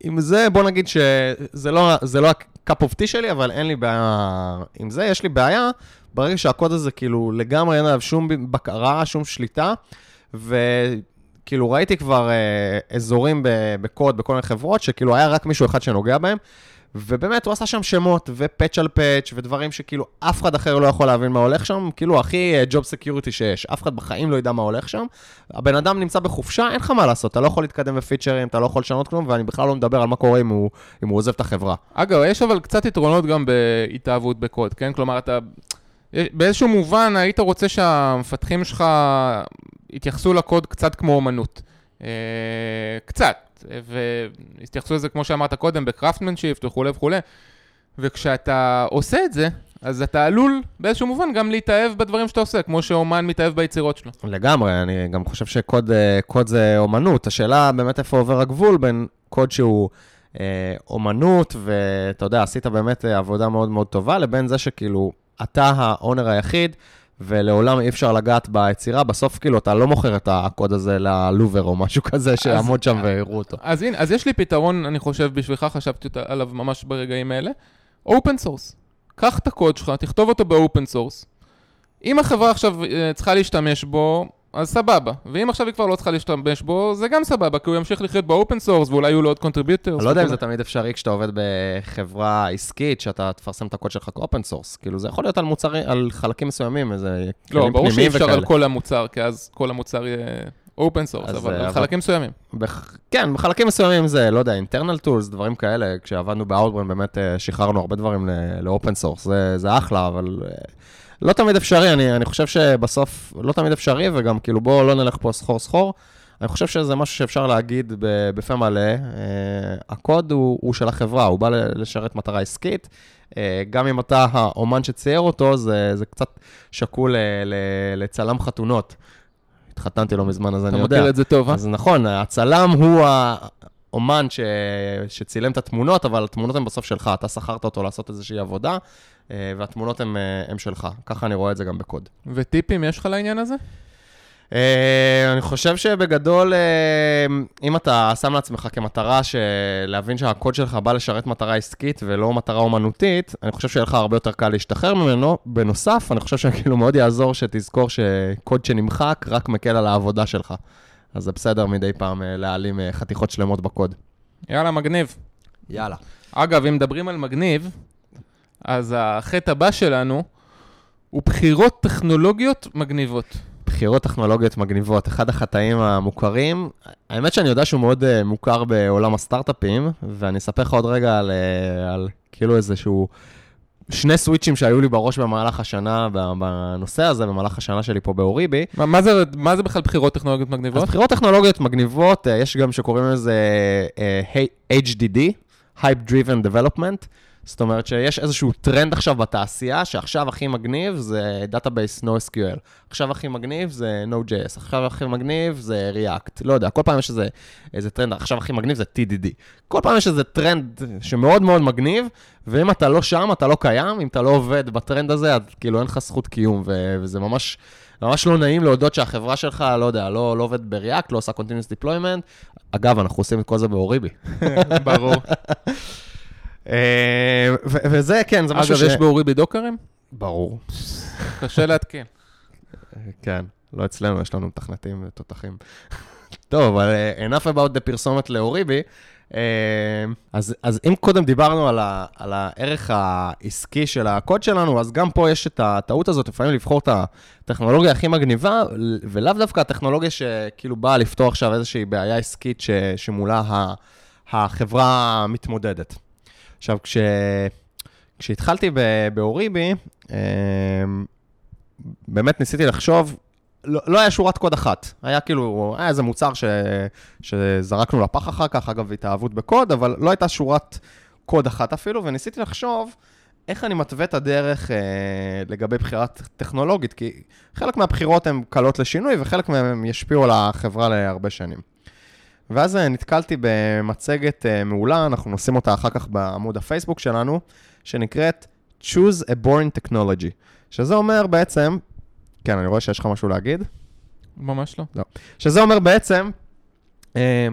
עם זה, בוא נגיד שזה לא, זה לא ה-cup of tea שלי, אבל אין לי בעיה עם זה. יש לי בעיה ברגע שהקוד הזה כאילו לגמרי אין עליו שום בקרה, שום שליטה, וכאילו ראיתי כבר uh, אזורים ב- בקוד בכל מיני חברות, שכאילו היה רק מישהו אחד שנוגע בהם, ובאמת, הוא עשה שם שמות, ו patch על patch, ודברים שכאילו אף אחד אחר לא יכול להבין מה הולך שם, כאילו הכי job security שיש, אף אחד בחיים לא ידע מה הולך שם. הבן אדם נמצא בחופשה, אין לך מה לעשות, אתה לא יכול להתקדם בפיצ'רים, אתה לא יכול לשנות כלום, ואני בכלל לא מדבר על מה קורה אם הוא, אם הוא עוזב את החברה. אגב, יש אבל קצת יתרונות גם בהתאהבות בקוד, כן? כלומר, אתה... באיזשהו מובן היית רוצה שהמפתחים שלך יתייחסו לקוד קצת כמו אומנות. אה, והתייחסו לזה, כמו שאמרת קודם, ב craftsmanship וכולי וכולי. וכשאתה עושה את זה, אז אתה עלול באיזשהו מובן גם להתאהב בדברים שאתה עושה, כמו שאומן מתאהב ביצירות שלו. לגמרי, אני גם חושב שקוד אה, זה אומנות. השאלה באמת איפה עובר הגבול בין קוד שהוא אה, אומנות, ואתה יודע, עשית באמת אה, עבודה מאוד מאוד טובה, לבין זה שכאילו, אתה ה owner היחיד, ולעולם אי אפשר לגעת ביצירה, בסוף כאילו אתה לא מוכר את הקוד הזה ללובר או משהו כזה, שיעמוד שם ויראו אותו. אז הנה, אז יש לי פתרון, אני חושב, בשבילך, חשבתי עליו ממש ברגעים האלה. open source. קח את הקוד שלך, תכתוב אותו ב open source. אם החברה עכשיו אה, צריכה להשתמש בו, אז סבבה. ואם עכשיו היא כבר לא צריכה להשתמש בו, זה גם סבבה, כי הוא ימשיך לחיות ב open source, ואולי יהיו לו עוד contributors. אני לא יודע אם זה תמיד אפשרי כשאתה עובד בחברה עסקית, שאתה תפרסם את הקוד שלך כ open source. כאילו, זה יכול להיות על מוצר, על חלקים מסוימים, איזה. לא, ברור שאי אפשר על כל המוצר, כי אז כל המוצר יהיה open source, אבל אה, בחלקים מסוימים. כן, בחלקים מסוימים זה, לא יודע, internal tools, דברים כאלה. כשעבדנו באאוטבריין, באמת אה, שחררנו הרבה דברים ל open source. זה אחלה, אבל... אה, לא תמיד אפשרי, אני, אני חושב שבסוף לא תמיד אפשרי, וגם כאילו בואו לא נלך פה סחור סחור. אני חושב שזה משהו שאפשר להגיד בפה מלא. Uh, הקוד הוא, הוא של החברה, הוא בא לשרת מטרה עסקית. Uh, גם אם אתה האומן שצייר אותו, זה, זה קצת שקול לצלם חתונות. התחתנתי לא מזמן, אז אני יודע. אתה מכיר את זה טוב, אה? אז נכון, הצלם הוא האומן ש... שצילם את התמונות, אבל התמונות הן בסוף שלך, אתה שכרת אותו לעשות איזושהי עבודה, אה, והתמונות הן אה, שלך. ככה אני רואה את זה גם בקוד. וטיפים יש לך לעניין הזה? Uh, אני חושב שבגדול, uh, אם אתה שם לעצמך כמטרה להבין שהקוד שלך בא לשרת מטרה עסקית ולא מטרה אומנותית, אני חושב שיהיה לך הרבה יותר קל להשתחרר ממנו. בנוסף, אני חושב שכאילו מאוד יעזור שתזכור שקוד שנמחק רק מקל על העבודה שלך. אז זה בסדר מדי פעם uh, להעלים uh, חתיכות שלמות בקוד. יאללה, מגניב. יאללה. אגב, אם מדברים על מגניב, אז החטא הבא שלנו הוא בחירות טכנולוגיות מגניבות. בחירות טכנולוגיות מגניבות, אחד החטאים המוכרים. האמת שאני יודע שהוא מאוד uh, מוכר בעולם הסטארט-אפים, ואני אספר לך עוד רגע על, uh, על כאילו איזשהו... שני סוויצ'ים שהיו לי בראש במהלך השנה, בנושא הזה, במהלך השנה שלי פה באוריבי. מה, מה, זה, מה זה בכלל בחירות טכנולוגיות מגניבות? אז בחירות טכנולוגיות מגניבות, uh, יש גם שקוראים לזה uh, HDD, Hype Driven Development. זאת אומרת שיש איזשהו טרנד עכשיו בתעשייה, שעכשיו הכי מגניב זה Database NoSQL, עכשיו הכי מגניב זה Node.js, עכשיו הכי מגניב זה React, לא יודע, כל פעם יש איזה, איזה טרנד, עכשיו הכי מגניב זה TDD. כל פעם יש איזה טרנד שמאוד מאוד מגניב, ואם אתה לא שם, אתה לא קיים, אם אתה לא עובד בטרנד הזה, אז כאילו אין לך זכות קיום, וזה ממש... ממש לא נעים להודות שהחברה שלך, לא יודע, לא, לא עובד ב-React, לא עושה Continuous Deployment. אגב, אנחנו עושים את כל זה באוריבי. [LAUGHS] ברור. אה, וזה, כן, זה משהו ש... אגב, יש באוריבי דוקרים? ברור. קשה להתקין. [LAUGHS] כן, לא אצלנו, יש לנו מתכנתים ותותחים. טוב, אבל אה, enough about the פרסומת לאוריבי. אה, אז, אז אם קודם דיברנו על, ה, על הערך העסקי של הקוד שלנו, אז גם פה יש את הטעות הזאת, לפעמים לבחור את הטכנולוגיה הכי מגניבה, ולאו דווקא הטכנולוגיה שכאילו באה לפתור עכשיו איזושהי בעיה עסקית ש, שמולה החברה מתמודדת. עכשיו, כש... כשהתחלתי באוריבי, אמ, באמת ניסיתי לחשוב, לא, לא היה שורת קוד אחת. היה כאילו, היה איזה מוצר ש, שזרקנו לפח אחר כך, אגב, התאהבות בקוד, אבל לא הייתה שורת קוד אחת אפילו, וניסיתי לחשוב איך אני מתווה את הדרך אה, לגבי בחירת טכנולוגית, כי חלק מהבחירות הן קלות לשינוי, וחלק מהן ישפיעו על החברה להרבה שנים. ואז אה, נתקלתי במצגת אה, מעולה, אנחנו נשים אותה אחר כך בעמוד הפייסבוק שלנו, שנקראת Choose a Boring Technology, שזה אומר בעצם, כן, אני רואה שיש לך משהו להגיד. ממש לא. לא. שזה אומר בעצם, אה,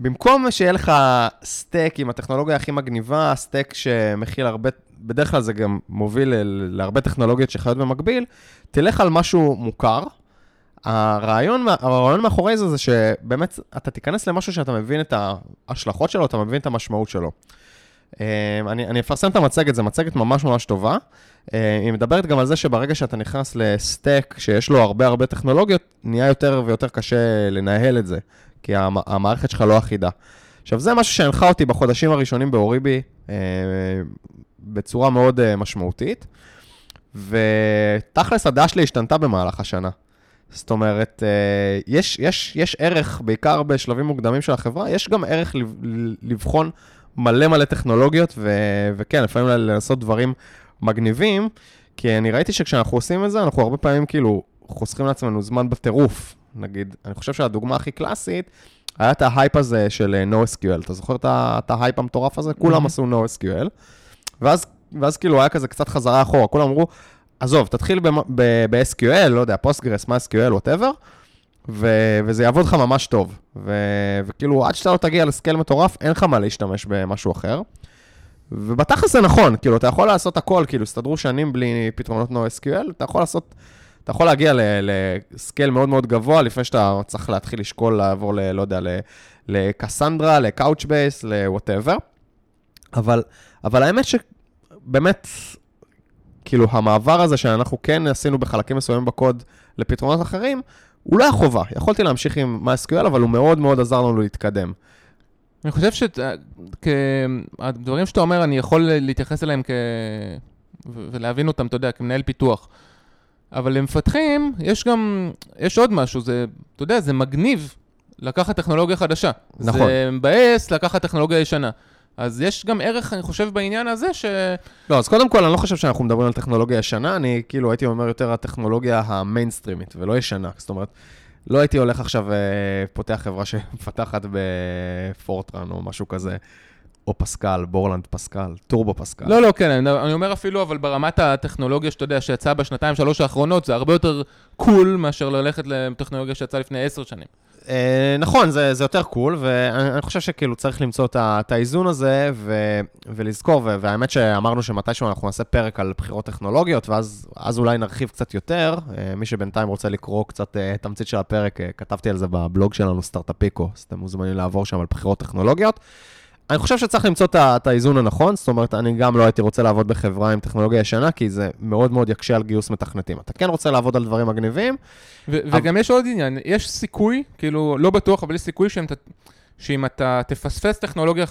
במקום שיהיה לך סטייק עם הטכנולוגיה הכי מגניבה, סטייק שמכיל הרבה, בדרך כלל זה גם מוביל להרבה טכנולוגיות שחיות במקביל, תלך על משהו מוכר, הרעיון, הרעיון מאחורי זה זה שבאמת אתה תיכנס למשהו שאתה מבין את ההשלכות שלו, אתה מבין את המשמעות שלו. אה, אני, אני אפרסם את המצגת, זו מצגת ממש ממש טובה. אה, היא מדברת גם על זה שברגע שאתה נכנס לסטק שיש לו הרבה הרבה טכנולוגיות, נהיה יותר ויותר קשה לנהל את זה, כי המערכת שלך לא אחידה. עכשיו, זה משהו שהנחה אותי בחודשים הראשונים באוריבי אה, בצורה מאוד אה, משמעותית, ותכלס הדעה שלי השתנתה במהלך השנה. זאת אומרת, אה, יש, יש, יש ערך, בעיקר בשלבים מוקדמים של החברה, יש גם ערך לבחון מלא מלא טכנולוגיות, ו, וכן, לפעמים לעשות דברים מגניבים, כי אני ראיתי שכשאנחנו עושים את זה, אנחנו הרבה פעמים כאילו חוסכים לעצמנו זמן בטירוף. נגיד, אני חושב שהדוגמה הכי קלאסית, היה את ההייפ הזה של אה, NoSQL. אתה זוכר את ההייפ המטורף הזה? כולם עשו NoSQL. ואז, ואז כאילו היה כזה קצת חזרה אחורה, כולם אמרו, עזוב, תתחיל ב-SQL, לא יודע, Postgres, MySQL, whatever, וזה יעבוד לך ממש טוב. ו- וכאילו, עד שאתה לא תגיע ל scale מטורף, אין לך מה להשתמש במשהו אחר. ובתכלס זה נכון, כאילו, אתה יכול לעשות הכל, כאילו, הסתדרו שנים בלי פתרונות NoSQL, אתה יכול לעשות אתה יכול להגיע ל scale מאוד מאוד גבוה, לפני שאתה צריך להתחיל לשקול לעבור ל... לא יודע, ל Cassandra, ל Couchbase, ל whatever. אבל, אבל האמת שבאמת, כאילו, המעבר הזה שאנחנו כן עשינו בחלקים מסוימים בקוד לפתרונות אחרים, הוא לא היה חובה. יכולתי להמשיך עם MySQL, אבל הוא מאוד מאוד עזר לנו להתקדם. אני חושב שהדברים שאתה אומר, אני יכול להתייחס אליהם כ... ולהבין אותם, אתה יודע, כמנהל פיתוח. אבל למפתחים, יש גם, יש עוד משהו, זה, אתה יודע, זה מגניב לקחת טכנולוגיה חדשה. נכון. זה מבאס לקחת טכנולוגיה ישנה. אז יש גם ערך, אני חושב, בעניין הזה ש... לא, אז קודם כל, אני לא חושב שאנחנו מדברים על טכנולוגיה ישנה, אני כאילו הייתי אומר יותר הטכנולוגיה המיינסטרימית, ולא ישנה. זאת אומרת, לא הייתי הולך עכשיו, אה, פותח חברה שמפתחת ב Fortran או משהו כזה. או Pascal, Borland Pascal, Turbo Pascal. לא, לא, כן, אני, אני אומר אפילו, אבל ברמת הטכנולוגיה שאתה יודע, שיצאה בשנתיים, שלוש האחרונות, זה הרבה יותר cool מאשר ללכת לטכנולוגיה שיצאה לפני עשר שנים. אה, נכון, זה, זה יותר cool, ואני חושב שכאילו צריך למצוא את האיזון הזה ו, ולזכור, והאמת שאמרנו שמתישהו אנחנו נעשה פרק על בחירות טכנולוגיות, ואז אולי נרחיב קצת יותר. אה, מי שבינתיים רוצה לקרוא קצת אה, תמצית של הפרק, כתבתי על זה בבלוג שלנו, סטארט-אפיקו, אז אתם מוזמנים לעבור שם על בחירות טכנולוגיות. אני חושב שצריך למצוא את האיזון הנכון, זאת אומרת, אני גם לא הייתי רוצה לעבוד בחברה עם טכנולוגיה ישנה, כי זה מאוד מאוד יקשה על גיוס מתכנתים. אתה כן רוצה לעבוד על דברים מגניבים. ו- אבל... וגם יש עוד עניין, יש סיכוי, כאילו, לא בטוח, אבל יש סיכוי שאם אתה, שאם אתה תפספס טכנולוגיה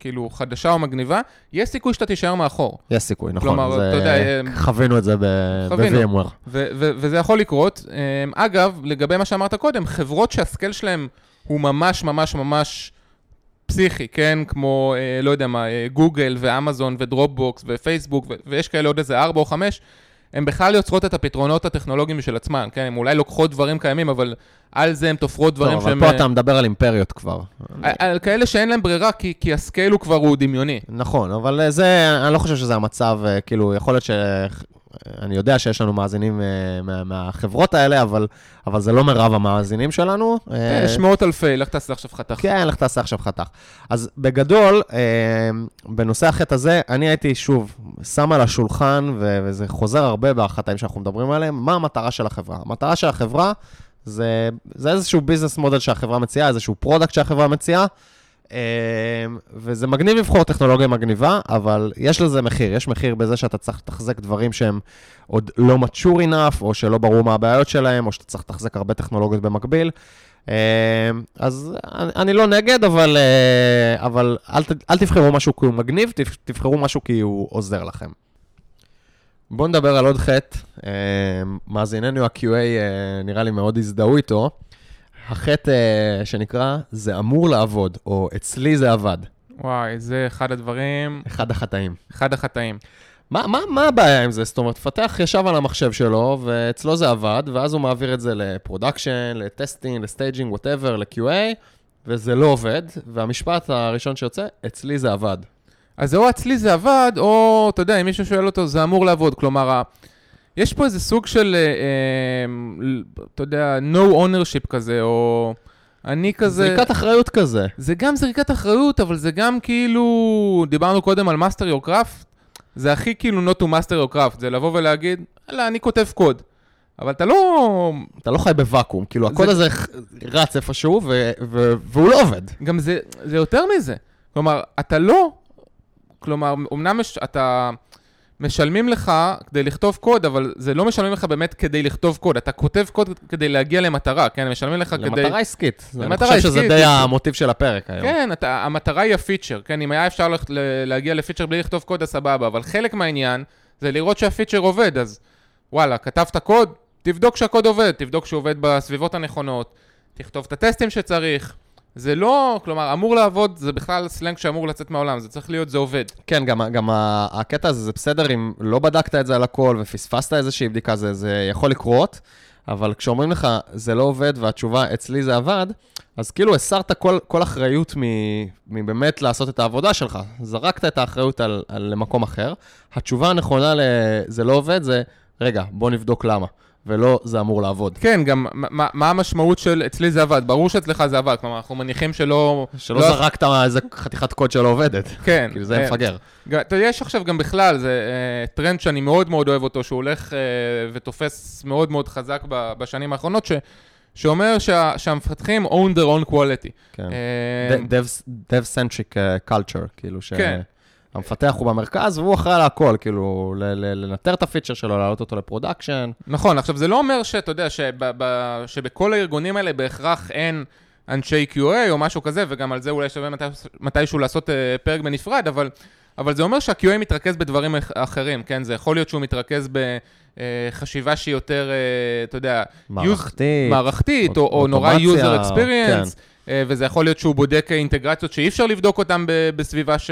כאילו חדשה או מגניבה, יש סיכוי שאתה תישאר מאחור. יש סיכוי, נכון. כלומר, זה... אתה יודע... אה, חווינו את זה ב-VMware. וזה יכול לקרות. אה, אגב, לגבי מה שאמרת קודם, חברות שהסקל שלהם הוא ממש ממש ממש... פסיכי, כן? כמו, אה, לא יודע מה, אה, גוגל ואמזון ודרופבוקס ופייסבוק, ו- ויש כאלה עוד איזה ארבע או חמש, הן בכלל יוצרות את הפתרונות הטכנולוגיים של עצמן, כן? הן אולי לוקחות דברים קיימים, אבל על זה הן תופרות דברים שהם... טוב, אבל פה אתה מדבר על אימפריות כבר. על, על כאלה שאין להם ברירה, כי, כי ה scale הוא כבר הוא דמיוני. נכון, אבל אה, זה, אני לא חושב שזה המצב, כאילו, יכול להיות ש... אני יודע שיש לנו מאזינים מה, מהחברות האלה, אבל, אבל זה לא מרב המאזינים שלנו. כן, יש מאות אלפי, לך תעשה עכשיו חתך. כן, לך תעשה עכשיו חתך. אז בגדול, uh, בנושא החטא הזה, אני הייתי, שוב, שם על השולחן, וזה חוזר הרבה בחטאים שאנחנו מדברים עליהם, מה המטרה של החברה. המטרה של החברה זה, זה איזשהו business model שהחברה מציעה, איזשהו product שהחברה מציעה. אמ, וזה מגניב לבחור טכנולוגיה מגניבה, אבל יש לזה מחיר. יש מחיר בזה שאתה צריך לתחזק דברים שהם עוד לא mature enough, או שלא ברור מה הבעיות שלהם, או שאתה צריך לתחזק הרבה טכנולוגיות במקביל. אמ, אז אני לא נגד, אבל, אה, אבל אל, אל תבחרו משהו כי הוא מגניב, תבחרו משהו כי הוא עוזר לכם. בואו נדבר על עוד חטא. אמ, מאזיננו ה-QA אה, נראה לי מאוד הזדהו איתו. החטא uh, שנקרא, זה אמור לעבוד, או אצלי זה עבד. וואי, זה אחד הדברים... אחד החטאים. אחד החטאים. מה, מה, מה הבעיה עם זה? זאת אומרת, מפתח ישב על המחשב שלו, ואצלו זה עבד, ואז הוא מעביר את זה ל production, ל testing, ל staging, whatever, ל-QA, וזה לא עובד, והמשפט הראשון שיוצא, אצלי זה עבד. אז או אצלי זה עבד, או, אתה יודע, אם מישהו שואל אותו, זה אמור לעבוד. כלומר, יש פה איזה סוג של, אה, אה, אתה יודע, no ownership כזה, או אני כזה... זריקת אחריות כזה. זה גם זריקת אחריות, אבל זה גם כאילו, דיברנו קודם על master your craft, זה הכי כאילו not to master your craft, זה לבוא ולהגיד, אלא, אני כותב קוד. אבל אתה לא... אתה לא חי בוואקום, כאילו הקוד זה... הזה רץ איפשהו ו... ו... והוא לא עובד. גם זה, זה יותר מזה. כלומר, אתה לא כלומר, אמנם מש, אתה... משלמים לך כדי לכתוב קוד, אבל זה לא משלמים לך באמת כדי לכתוב קוד. אתה כותב קוד כדי להגיע למטרה, כן? משלמים לך למטרה כדי... למטרה עסקית. למטרה אני חושב שזה עסקית, די. המוטיב של הפרק היום. כן, אתה, המטרה היא הפיצ'ר, כן? אם היה אפשר להגיע לפיצ'ר בלי לכתוב קוד, אז סבבה, אבל חלק מהעניין זה לראות שהפיצ'ר עובד, אז וואלה, כתבת קוד, תבדוק שהקוד עובד, תבדוק שהוא עובד בסביבות הנכונות, תכתוב את הטסטים שצריך. זה לא, כלומר, אמור לעבוד, זה בכלל סלנג שאמור לצאת מהעולם, זה צריך להיות, זה עובד. כן, גם, גם הקטע הזה, זה בסדר אם לא בדקת את זה על הכל ופספסת איזושהי בדיקה, זה, זה יכול לקרות, אבל כשאומרים לך, זה לא עובד והתשובה, אצלי זה עבד, אז כאילו הסרת כל, כל אחריות מבאמת לעשות את העבודה שלך. זרקת את האחריות על, על למקום אחר. התשובה הנכונה ל"זה לא עובד" זה, רגע, בוא נבדוק למה, ולא זה אמור לעבוד. כן, גם מה, מה המשמעות של אצלי זה עבד? ברור שאצלך זה עבד, כלומר, אנחנו מניחים שלא... שלא לא- זרקת איזה חתיכת קוד שלא עובדת. כן. כאילו זה אה, מפגר. אתה יודע, יש עכשיו גם בכלל, זה אה, טרנד שאני מאוד מאוד אוהב אותו, שהוא הולך אה, ותופס מאוד מאוד חזק ב- בשנים האחרונות, ש, שאומר שה, שהמפתחים own their own quality. כן. אה, dev-centric uh, culture, כאילו ש... כן. המפתח הוא במרכז והוא אחראי על הכל, כאילו, ל- ל- לנטר את ה feature שלו, להעלות אותו ל production. נכון, עכשיו זה לא אומר שאתה יודע שב, ב, שבכל הארגונים האלה בהכרח אין אנשי QA או משהו כזה, וגם על זה אולי שווה מתי, מתישהו לעשות אה, פרק בנפרד, אבל, אבל זה אומר שה-QA מתרכז בדברים אח- אחרים, כן? זה יכול להיות שהוא מתרכז בחשיבה שהיא יותר, אה, אתה יודע, מערכתית. מערכתית, או, או נורא אוטומציה, user experience, אה, וזה יכול להיות שהוא בודק אינטגרציות שאי אפשר לבדוק אותן בסביבה ש...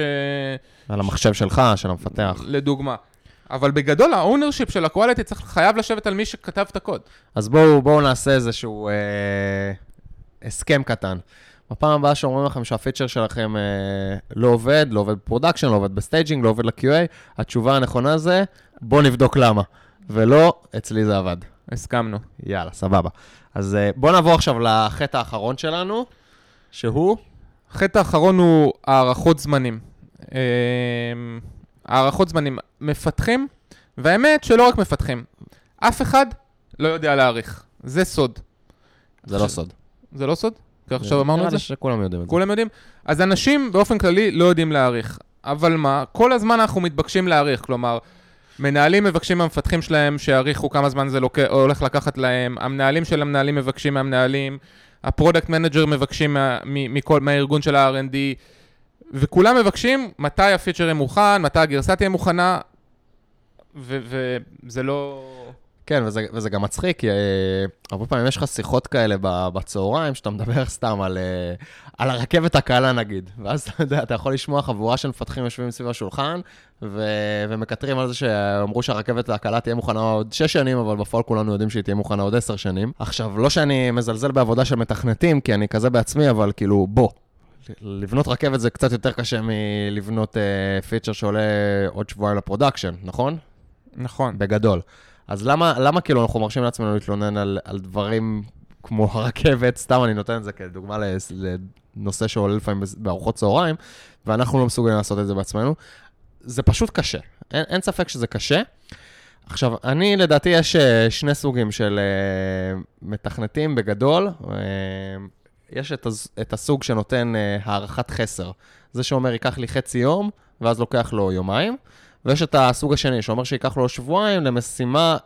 על המחשב שלך, של המפתח. לדוגמה. אבל בגדול, ה-ownership של ה-quality צריך, חייב לשבת על מי שכתב את הקוד. אז בואו בואו נעשה איזשהו אה, הסכם קטן. בפעם הבאה שאומרים לכם שה feature שלכם אה, לא עובד, לא עובד ב production, לא עובד ב staging, לא עובד ל-QA, התשובה הנכונה זה, בואו נבדוק למה. ולא, אצלי זה עבד. הסכמנו. יאללה, סבבה. אז אה, בואו נעבור עכשיו לחטא האחרון שלנו, שהוא... החטא האחרון הוא הערכות זמנים. אה, הערכות זמנים. מפתחים, והאמת שלא רק מפתחים, אף אחד לא יודע להעריך. זה סוד. זה לא סוד. זה לא סוד? כי עכשיו אמרנו את נראה זה? לי שכולם יודעים את זה. כולם יודעים? אז אנשים באופן כללי לא יודעים להעריך. אבל מה, כל הזמן אנחנו מתבקשים להעריך. כלומר, מנהלים מבקשים מהמפתחים שלהם שיעריכו כמה זמן זה לוק... הולך לקחת להם, המנהלים של המנהלים מבקשים מהמנהלים, ה product manager מבקשים מה... מכל... מהארגון של ה-R&D, וכולם מבקשים מתי ה feature יהיה מוכן, מתי הגרסה תהיה מוכנה, וזה לא... כן, וזה, וזה גם מצחיק, כי אה, הרבה פעמים יש לך שיחות כאלה בצהריים, שאתה מדבר [LAUGHS] סתם על, אה, על הרכבת הקלה נגיד, ואז אתה יודע, אתה יכול לשמוע חבורה של מפתחים יושבים סביב השולחן, ו- ומקטרים על זה שאמרו שהרכבת הקלה תהיה מוכנה עוד שש שנים, אבל בפועל כולנו יודעים שהיא תהיה מוכנה עוד עשר שנים. עכשיו, לא שאני מזלזל בעבודה של מתכנתים, כי אני כזה בעצמי, אבל כאילו, בוא. לבנות רכבת זה קצת יותר קשה מלבנות אה, feature שעולה עוד שבועיים ל production, נכון? נכון. בגדול. אז למה, למה כאילו אנחנו מרשים לעצמנו להתלונן על, על דברים כמו הרכבת, סתם אני נותן את זה כדוגמה לנושא שעולה לפעמים בארוחות צהריים, ואנחנו לא מסוגלים לעשות את זה בעצמנו. זה פשוט קשה, אין, אין ספק שזה קשה. עכשיו, אני, לדעתי, יש אה, שני סוגים של אה, מתכנתים בגדול. אה, יש את, הז- את הסוג שנותן אה, הערכת חסר. זה שאומר, ייקח לי חצי יום, ואז לוקח לו יומיים. ויש את הסוג השני, שאומר שייקח לו שבועיים למשימה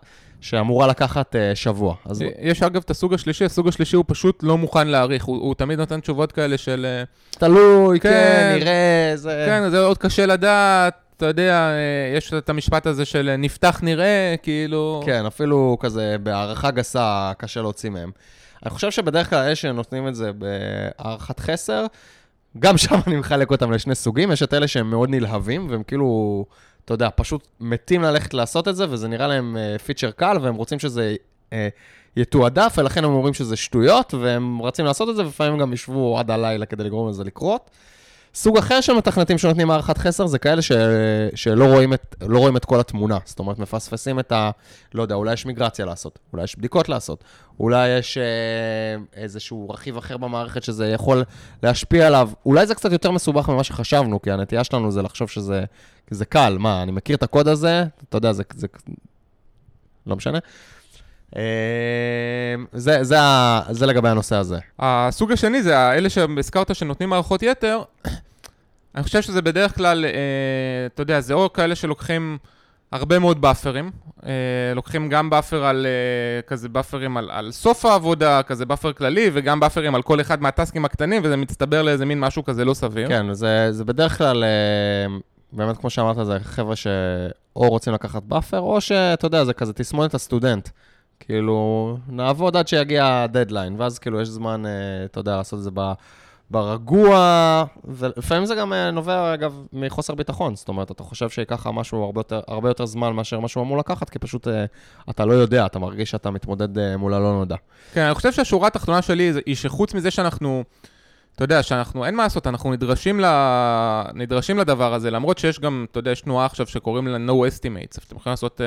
שאמורה לקחת uh, שבוע. אז יש אגב את הסוג השלישי, הסוג השלישי הוא פשוט לא מוכן להעריך, הוא, הוא תמיד נותן תשובות כאלה של... אה, תלוי, כן, כן, נראה, זה... כן, זה עוד קשה לדעת, אתה יודע, אה, יש את המשפט הזה של אה, נפתח נראה, כאילו... כן, אפילו כזה בהערכה גסה קשה להוציא מהם. אני חושב שבדרך כלל אלה שנותנים את זה בהערכת חסר, גם שם אני מחלק אותם לשני סוגים, יש את אלה שהם מאוד נלהבים, והם כאילו, אתה יודע, פשוט מתים ללכת לעשות את זה, וזה נראה להם פיצ'ר קל, והם רוצים שזה אה, יתועדף, ולכן הם אומרים שזה שטויות, והם רצים לעשות את זה, ולפעמים גם ישבו עד הלילה כדי לגרום לזה לקרות. סוג אחר של מתכנתים שנותנים הערכת חסר זה כאלה ש... שלא רואים את, לא רואים את כל התמונה. זאת אומרת, מפספסים את ה... לא יודע, אולי יש מיגרציה לעשות, אולי יש בדיקות לעשות, אולי יש אה, איזשהו רכיב אחר במערכת שזה יכול להשפיע עליו. אולי זה קצת יותר מסובך ממה שחשבנו, כי הנטייה שלנו זה לחשוב שזה זה קל. מה, אני מכיר את הקוד הזה, אתה יודע, זה... זה... לא משנה. אה, זה, זה, זה לגבי הנושא הזה. הסוג השני זה האלה שהזכרת שנותנים הערכות יתר, אני חושב שזה בדרך כלל, אה, אתה יודע, זה או כאלה שלוקחים הרבה מאוד buffer־ים, אה, לוקחים גם buffer על, אה, כזה buffer־ים על, על סוף העבודה, כזה buffer כללי, וגם buffer־ים על כל אחד מה task־ים הקטנים, וזה מצטבר לאיזה מין משהו כזה לא סביר. כן, זה, זה בדרך כלל, באמת, כמו שאמרת, זה חבר'ה שאו רוצים לקחת buffer, או שאתה יודע, זה כזה תסמונת הסטודנט. כאילו, נעבוד עד שיגיע הדדליין, ואז כאילו יש זמן, אה, אתה יודע, לעשות את זה ב... ברגוע, ולפעמים זה גם אה, נובע, אגב, מחוסר ביטחון. זאת אומרת, אתה חושב לך משהו הרבה יותר, הרבה יותר זמן מאשר מה שהוא אמור לקחת, כי פשוט אה, אתה לא יודע, אתה מרגיש שאתה מתמודד אה, מול הלא נודע. כן, אני חושב שהשורה התחתונה שלי היא שחוץ מזה שאנחנו, אתה יודע, שאנחנו, אין מה לעשות, אנחנו נדרשים, ל... נדרשים לדבר הזה, למרות שיש גם, אתה יודע, יש תנועה עכשיו שקוראים לה No Estimates, אתם יכולים לעשות uh,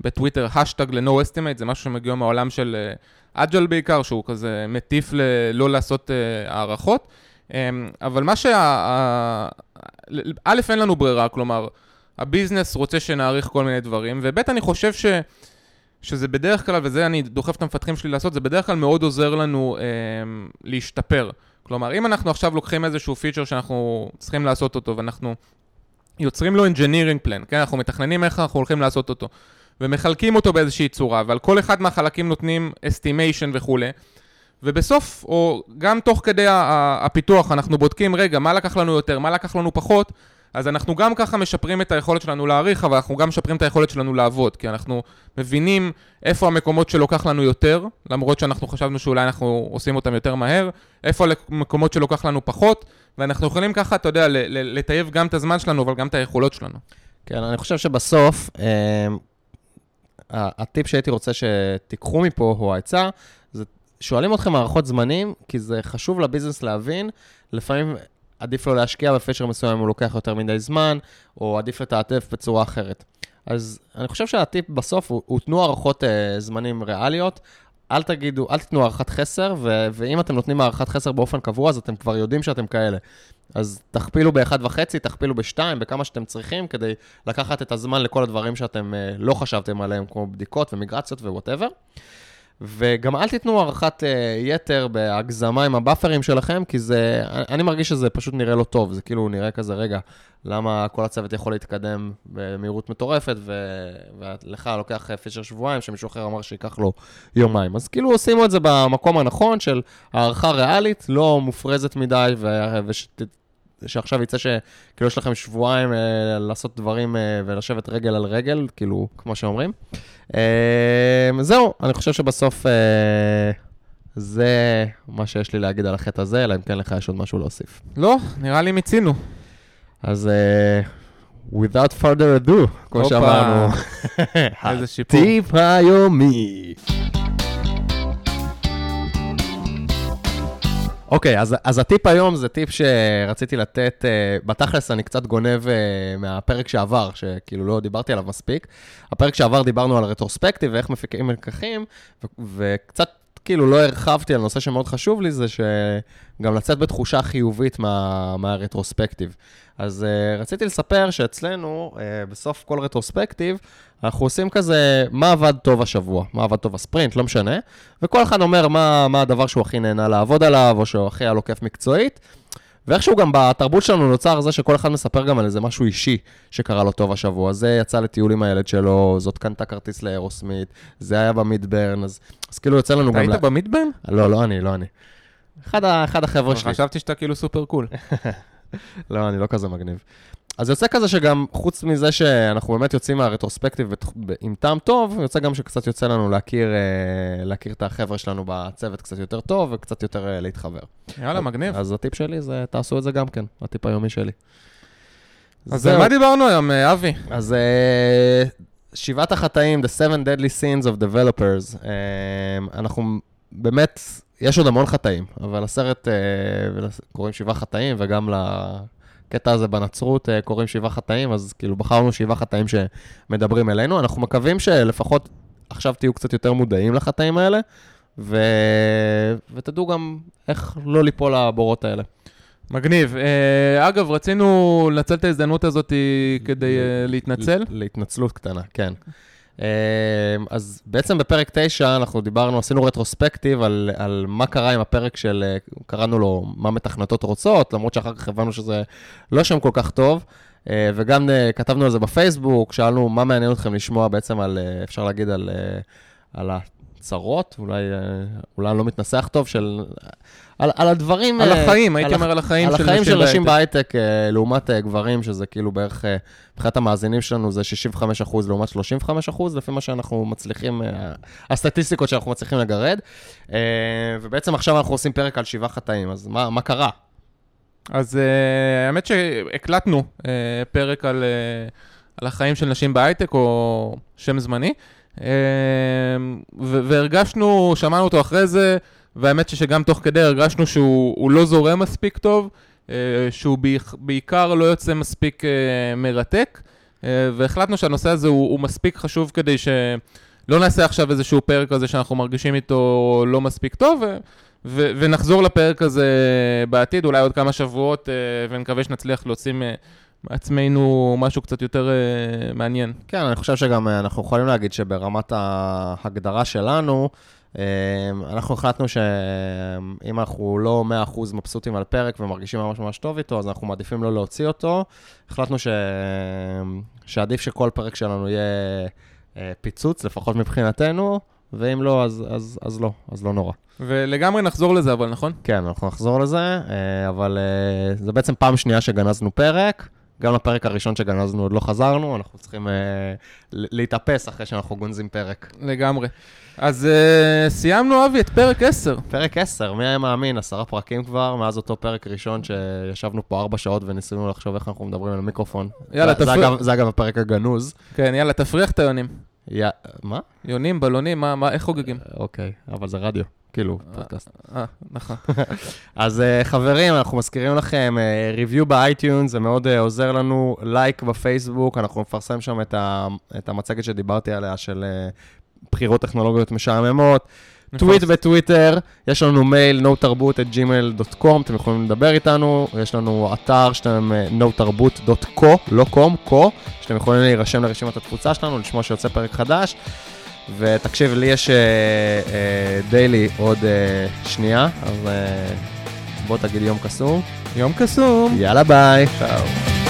בטוויטר השטג ל-No Estimates, זה משהו שמגיע מהעולם של אג'ל uh, בעיקר, שהוא כזה מטיף ל- לא לעשות uh, הערכות. Um, אבל מה שה... א', אין לנו ברירה, כלומר, הביזנס רוצה שנעריך כל מיני דברים, וב', אני חושב ש... שזה בדרך כלל, וזה אני דוחף את המפתחים שלי לעשות, זה בדרך כלל מאוד עוזר לנו אה, להשתפר. כלומר, אם אנחנו עכשיו לוקחים איזשהו פיצ'ר שאנחנו צריכים לעשות אותו, ואנחנו יוצרים לו engineering plan, כן? אנחנו מתכננים איך אנחנו הולכים לעשות אותו, ומחלקים אותו באיזושהי צורה, ועל כל אחד מהחלקים נותנים estimation וכולי, ובסוף, או גם תוך כדי הפיתוח, אנחנו בודקים, רגע, מה לקח לנו יותר, מה לקח לנו פחות, אז אנחנו גם ככה משפרים את היכולת שלנו להעריך, אבל אנחנו גם משפרים את היכולת שלנו לעבוד, כי אנחנו מבינים איפה המקומות שלוקח לנו יותר, למרות שאנחנו חשבנו שאולי אנחנו עושים אותם יותר מהר, איפה המקומות שלוקח לנו פחות, ואנחנו יכולים ככה, אתה יודע, לטייב גם את הזמן שלנו, אבל גם את היכולות שלנו. כן, אני חושב שבסוף, אה, הטיפ שהייתי רוצה שתיקחו מפה, הוא העצה, זה שואלים אתכם מערכות זמנים, כי זה חשוב לביזנס להבין, לפעמים עדיף לו להשקיע בפיצ'ר מסוים אם הוא לוקח יותר מדי זמן, או עדיף לתעדף בצורה אחרת. אז אני חושב שהטיפ בסוף הוא, הוא תנו הערכות uh, זמנים ריאליות. אל תגידו, אל תיתנו הערכת חסר, ו- ואם אתם נותנים הערכת חסר באופן קבוע, אז אתם כבר יודעים שאתם כאלה. אז תכפילו ב-1.5, תכפילו ב-2, בכמה שאתם צריכים, כדי לקחת את הזמן לכל הדברים שאתם uh, לא חשבתם עליהם, כמו בדיקות ומיגרציות ו whatever. וגם אל תיתנו הערכת uh, יתר בהגזמה עם ה buffer־ים שלכם, כי זה, אני מרגיש שזה פשוט נראה לא טוב, זה כאילו נראה כזה, רגע, למה כל הצוות יכול להתקדם במהירות מטורפת, ו... ולך לוקח פיצ'ר שבועיים, שמישהו אחר אמר שייקח לו יומיים. אז כאילו שימו את זה במקום הנכון של הערכה ריאלית, לא מופרזת מדי, ו... וש... שעכשיו יצא שכאילו יש לכם שבועיים אה, לעשות דברים אה, ולשבת רגל על רגל, כאילו, כמו שאומרים. אה, זהו, אני חושב שבסוף אה, זה מה שיש לי להגיד על החטא הזה, אלא אם כן לך יש עוד משהו להוסיף. לא, נראה לי מיצינו. אז אה, without further ado, כמו שאמרנו, [LAUGHS] איזה שיפור. הטיפ היומי. אוקיי, אז, אז הטיפ היום זה טיפ שרציתי לתת, uh, בתכלס אני קצת גונב uh, מהפרק שעבר, שכאילו לא דיברתי עליו מספיק. הפרק שעבר דיברנו על רטרוספקטיב ואיך מפיקים לקחים, וקצת כאילו לא הרחבתי על נושא שמאוד חשוב לי, זה שגם לצאת בתחושה חיובית מה, מהרטרוספקטיב. אז uh, רציתי לספר שאצלנו, uh, בסוף כל רטרוספקטיב, אנחנו עושים כזה, מה עבד טוב השבוע, מה עבד טוב הספרינט, לא משנה, וכל אחד אומר מה, מה הדבר שהוא הכי נהנה לעבוד עליו, או שהוא הכי היה לו כיף מקצועית. ואיכשהו גם בתרבות שלנו נוצר זה שכל אחד מספר גם על איזה משהו אישי שקרה לו טוב השבוע. זה יצא לטיול עם הילד שלו, זאת קנתה כרטיס לאירוסמית, זה היה במידברן, אז, אז כאילו יוצא לנו גם... אתה היית לה... במידברן? לא, לא אני, לא אני. אחד, אחד החבר'ה שלי. חשבתי שאתה כאילו סופר קול. [LAUGHS] לא, אני לא כזה מגניב. אז יוצא כזה שגם, חוץ מזה שאנחנו באמת יוצאים מהרטרוספקטיב עם טעם טוב, יוצא גם שקצת יוצא לנו להכיר, אה, להכיר את החבר'ה שלנו בצוות קצת יותר טוב וקצת יותר אה, להתחבר. יאללה, מגניב. אז הטיפ שלי זה, תעשו את זה גם כן, הטיפ היומי שלי. אז על מה דיברנו היום, אה, אבי? אז שבעת החטאים, The Seven Deadly Sins of Developers, אנחנו באמת, יש עוד המון חטאים, אבל הסרט קוראים שבעה חטאים, וגם הקטע הזה בנצרות אה, קוראים שבעה חטאים, אז כאילו בחרנו שבעה חטאים שמדברים אלינו. אנחנו מקווים שלפחות עכשיו תהיו קצת יותר מודעים לחטאים האלה, ו... ותדעו גם איך לא ליפול לבורות האלה. מגניב. Uh, אגב, רצינו לנצל את ההזדמנות הזאת כדי uh, להתנצל. להתנצלות קטנה, כן. אז בעצם בפרק 9 אנחנו דיברנו, עשינו רטרוספקטיב על, על מה קרה עם הפרק של, קראנו לו מה מתכנתות רוצות, למרות שאחר כך הבנו שזה לא שם כל כך טוב. וגם כתבנו על זה בפייסבוק, שאלנו מה מעניין אתכם לשמוע בעצם על, אפשר להגיד, על, על צרות, אולי, אה, אולי אני לא מתנסח טוב, של... על, על הדברים... על החיים, הייתי אומר על החיים של נשים בהייטק. על החיים של נשים בהייטק, אה, לעומת אה, גברים, שזה כאילו בערך, מבחינת המאזינים שלנו זה 65 אחוז לעומת 35 אחוז, לפי מה שאנחנו מצליחים, הסטטיסטיקות שאנחנו מצליחים לגרד. ובעצם עכשיו אנחנו עושים פרק על שבעה חטאים, אז מה, מה קרה? אז האמת שהקלטנו פרק על, על החיים של נשים בהייטק, או שם זמני. אמ, והרגשנו, שמענו אותו אחרי זה, והאמת שגם תוך כדי הרגשנו שהוא לא זורם מספיק טוב, אה, שהוא בעיקר לא יוצא מספיק אה, מרתק, אה, והחלטנו שהנושא הזה הוא, הוא מספיק חשוב כדי שלא נעשה עכשיו איזשהו פרק כזה שאנחנו מרגישים איתו לא מספיק טוב, ו... ונחזור לפרק הזה בעתיד, אולי עוד כמה שבועות, ונקווה שנצליח להוציא מעצמנו משהו קצת יותר uh, מעניין. כן, אני חושב שגם uh, אנחנו יכולים להגיד שברמת ההגדרה שלנו, uh, אנחנו החלטנו שאם אנחנו לא 100% מבסוטים על פרק ומרגישים ממש ממש טוב איתו, אז אנחנו מעדיפים לא להוציא אותו. החלטנו ש... שעדיף שכל פרק שלנו יהיה uh, פיצוץ, לפחות מבחינתנו. ואם לא, אז, אז, אז לא, אז לא נורא. ולגמרי נחזור לזה, אבל נכון? כן, אנחנו נחזור לזה, אבל זה בעצם פעם שנייה שגנזנו פרק. גם לפרק הראשון שגנזנו עוד לא חזרנו, אנחנו צריכים uh, להתאפס אחרי שאנחנו גונזים פרק. לגמרי. אז uh, סיימנו, אבי, את פרק 10. פרק 10, מי היה מאמין? עשרה פרקים כבר, מאז אותו פרק ראשון שישבנו פה ארבע שעות וניסינו לחשוב איך אנחנו מדברים על המיקרופון. יאללה, תפריח. זה אגב הפרק הגנוז. כן, יאללה, תפריח את היונים. י... מה? יונים, בלונים, מה, מה, איך חוגגים? אוקיי, אבל זה רדיו. כאילו, פודקאסט. אה, נכון. [LAUGHS] אז אה, חברים, אנחנו מזכירים לכם, review אה, ב iTunes, זה מאוד עוזר לנו, לייק בפייסבוק, אנחנו נפרסם שם את המצגת שדיברתי עליה, של בחירות טכנולוגיות משעממות. טוויט בטוויטר, יש לנו מייל notarbut@gmail.com, אתם יכולים לדבר איתנו, יש לנו אתר שאתם notarbut.co, לא קום, co, שאתם יכולים להירשם לרשימת התפוצה שלנו, לשמוע שיוצא פרק חדש. ותקשיב, לי יש דיילי uh, uh, עוד uh, שנייה, אז uh, בוא תגיד יום קסום. יום קסום. יאללה ביי. צאו.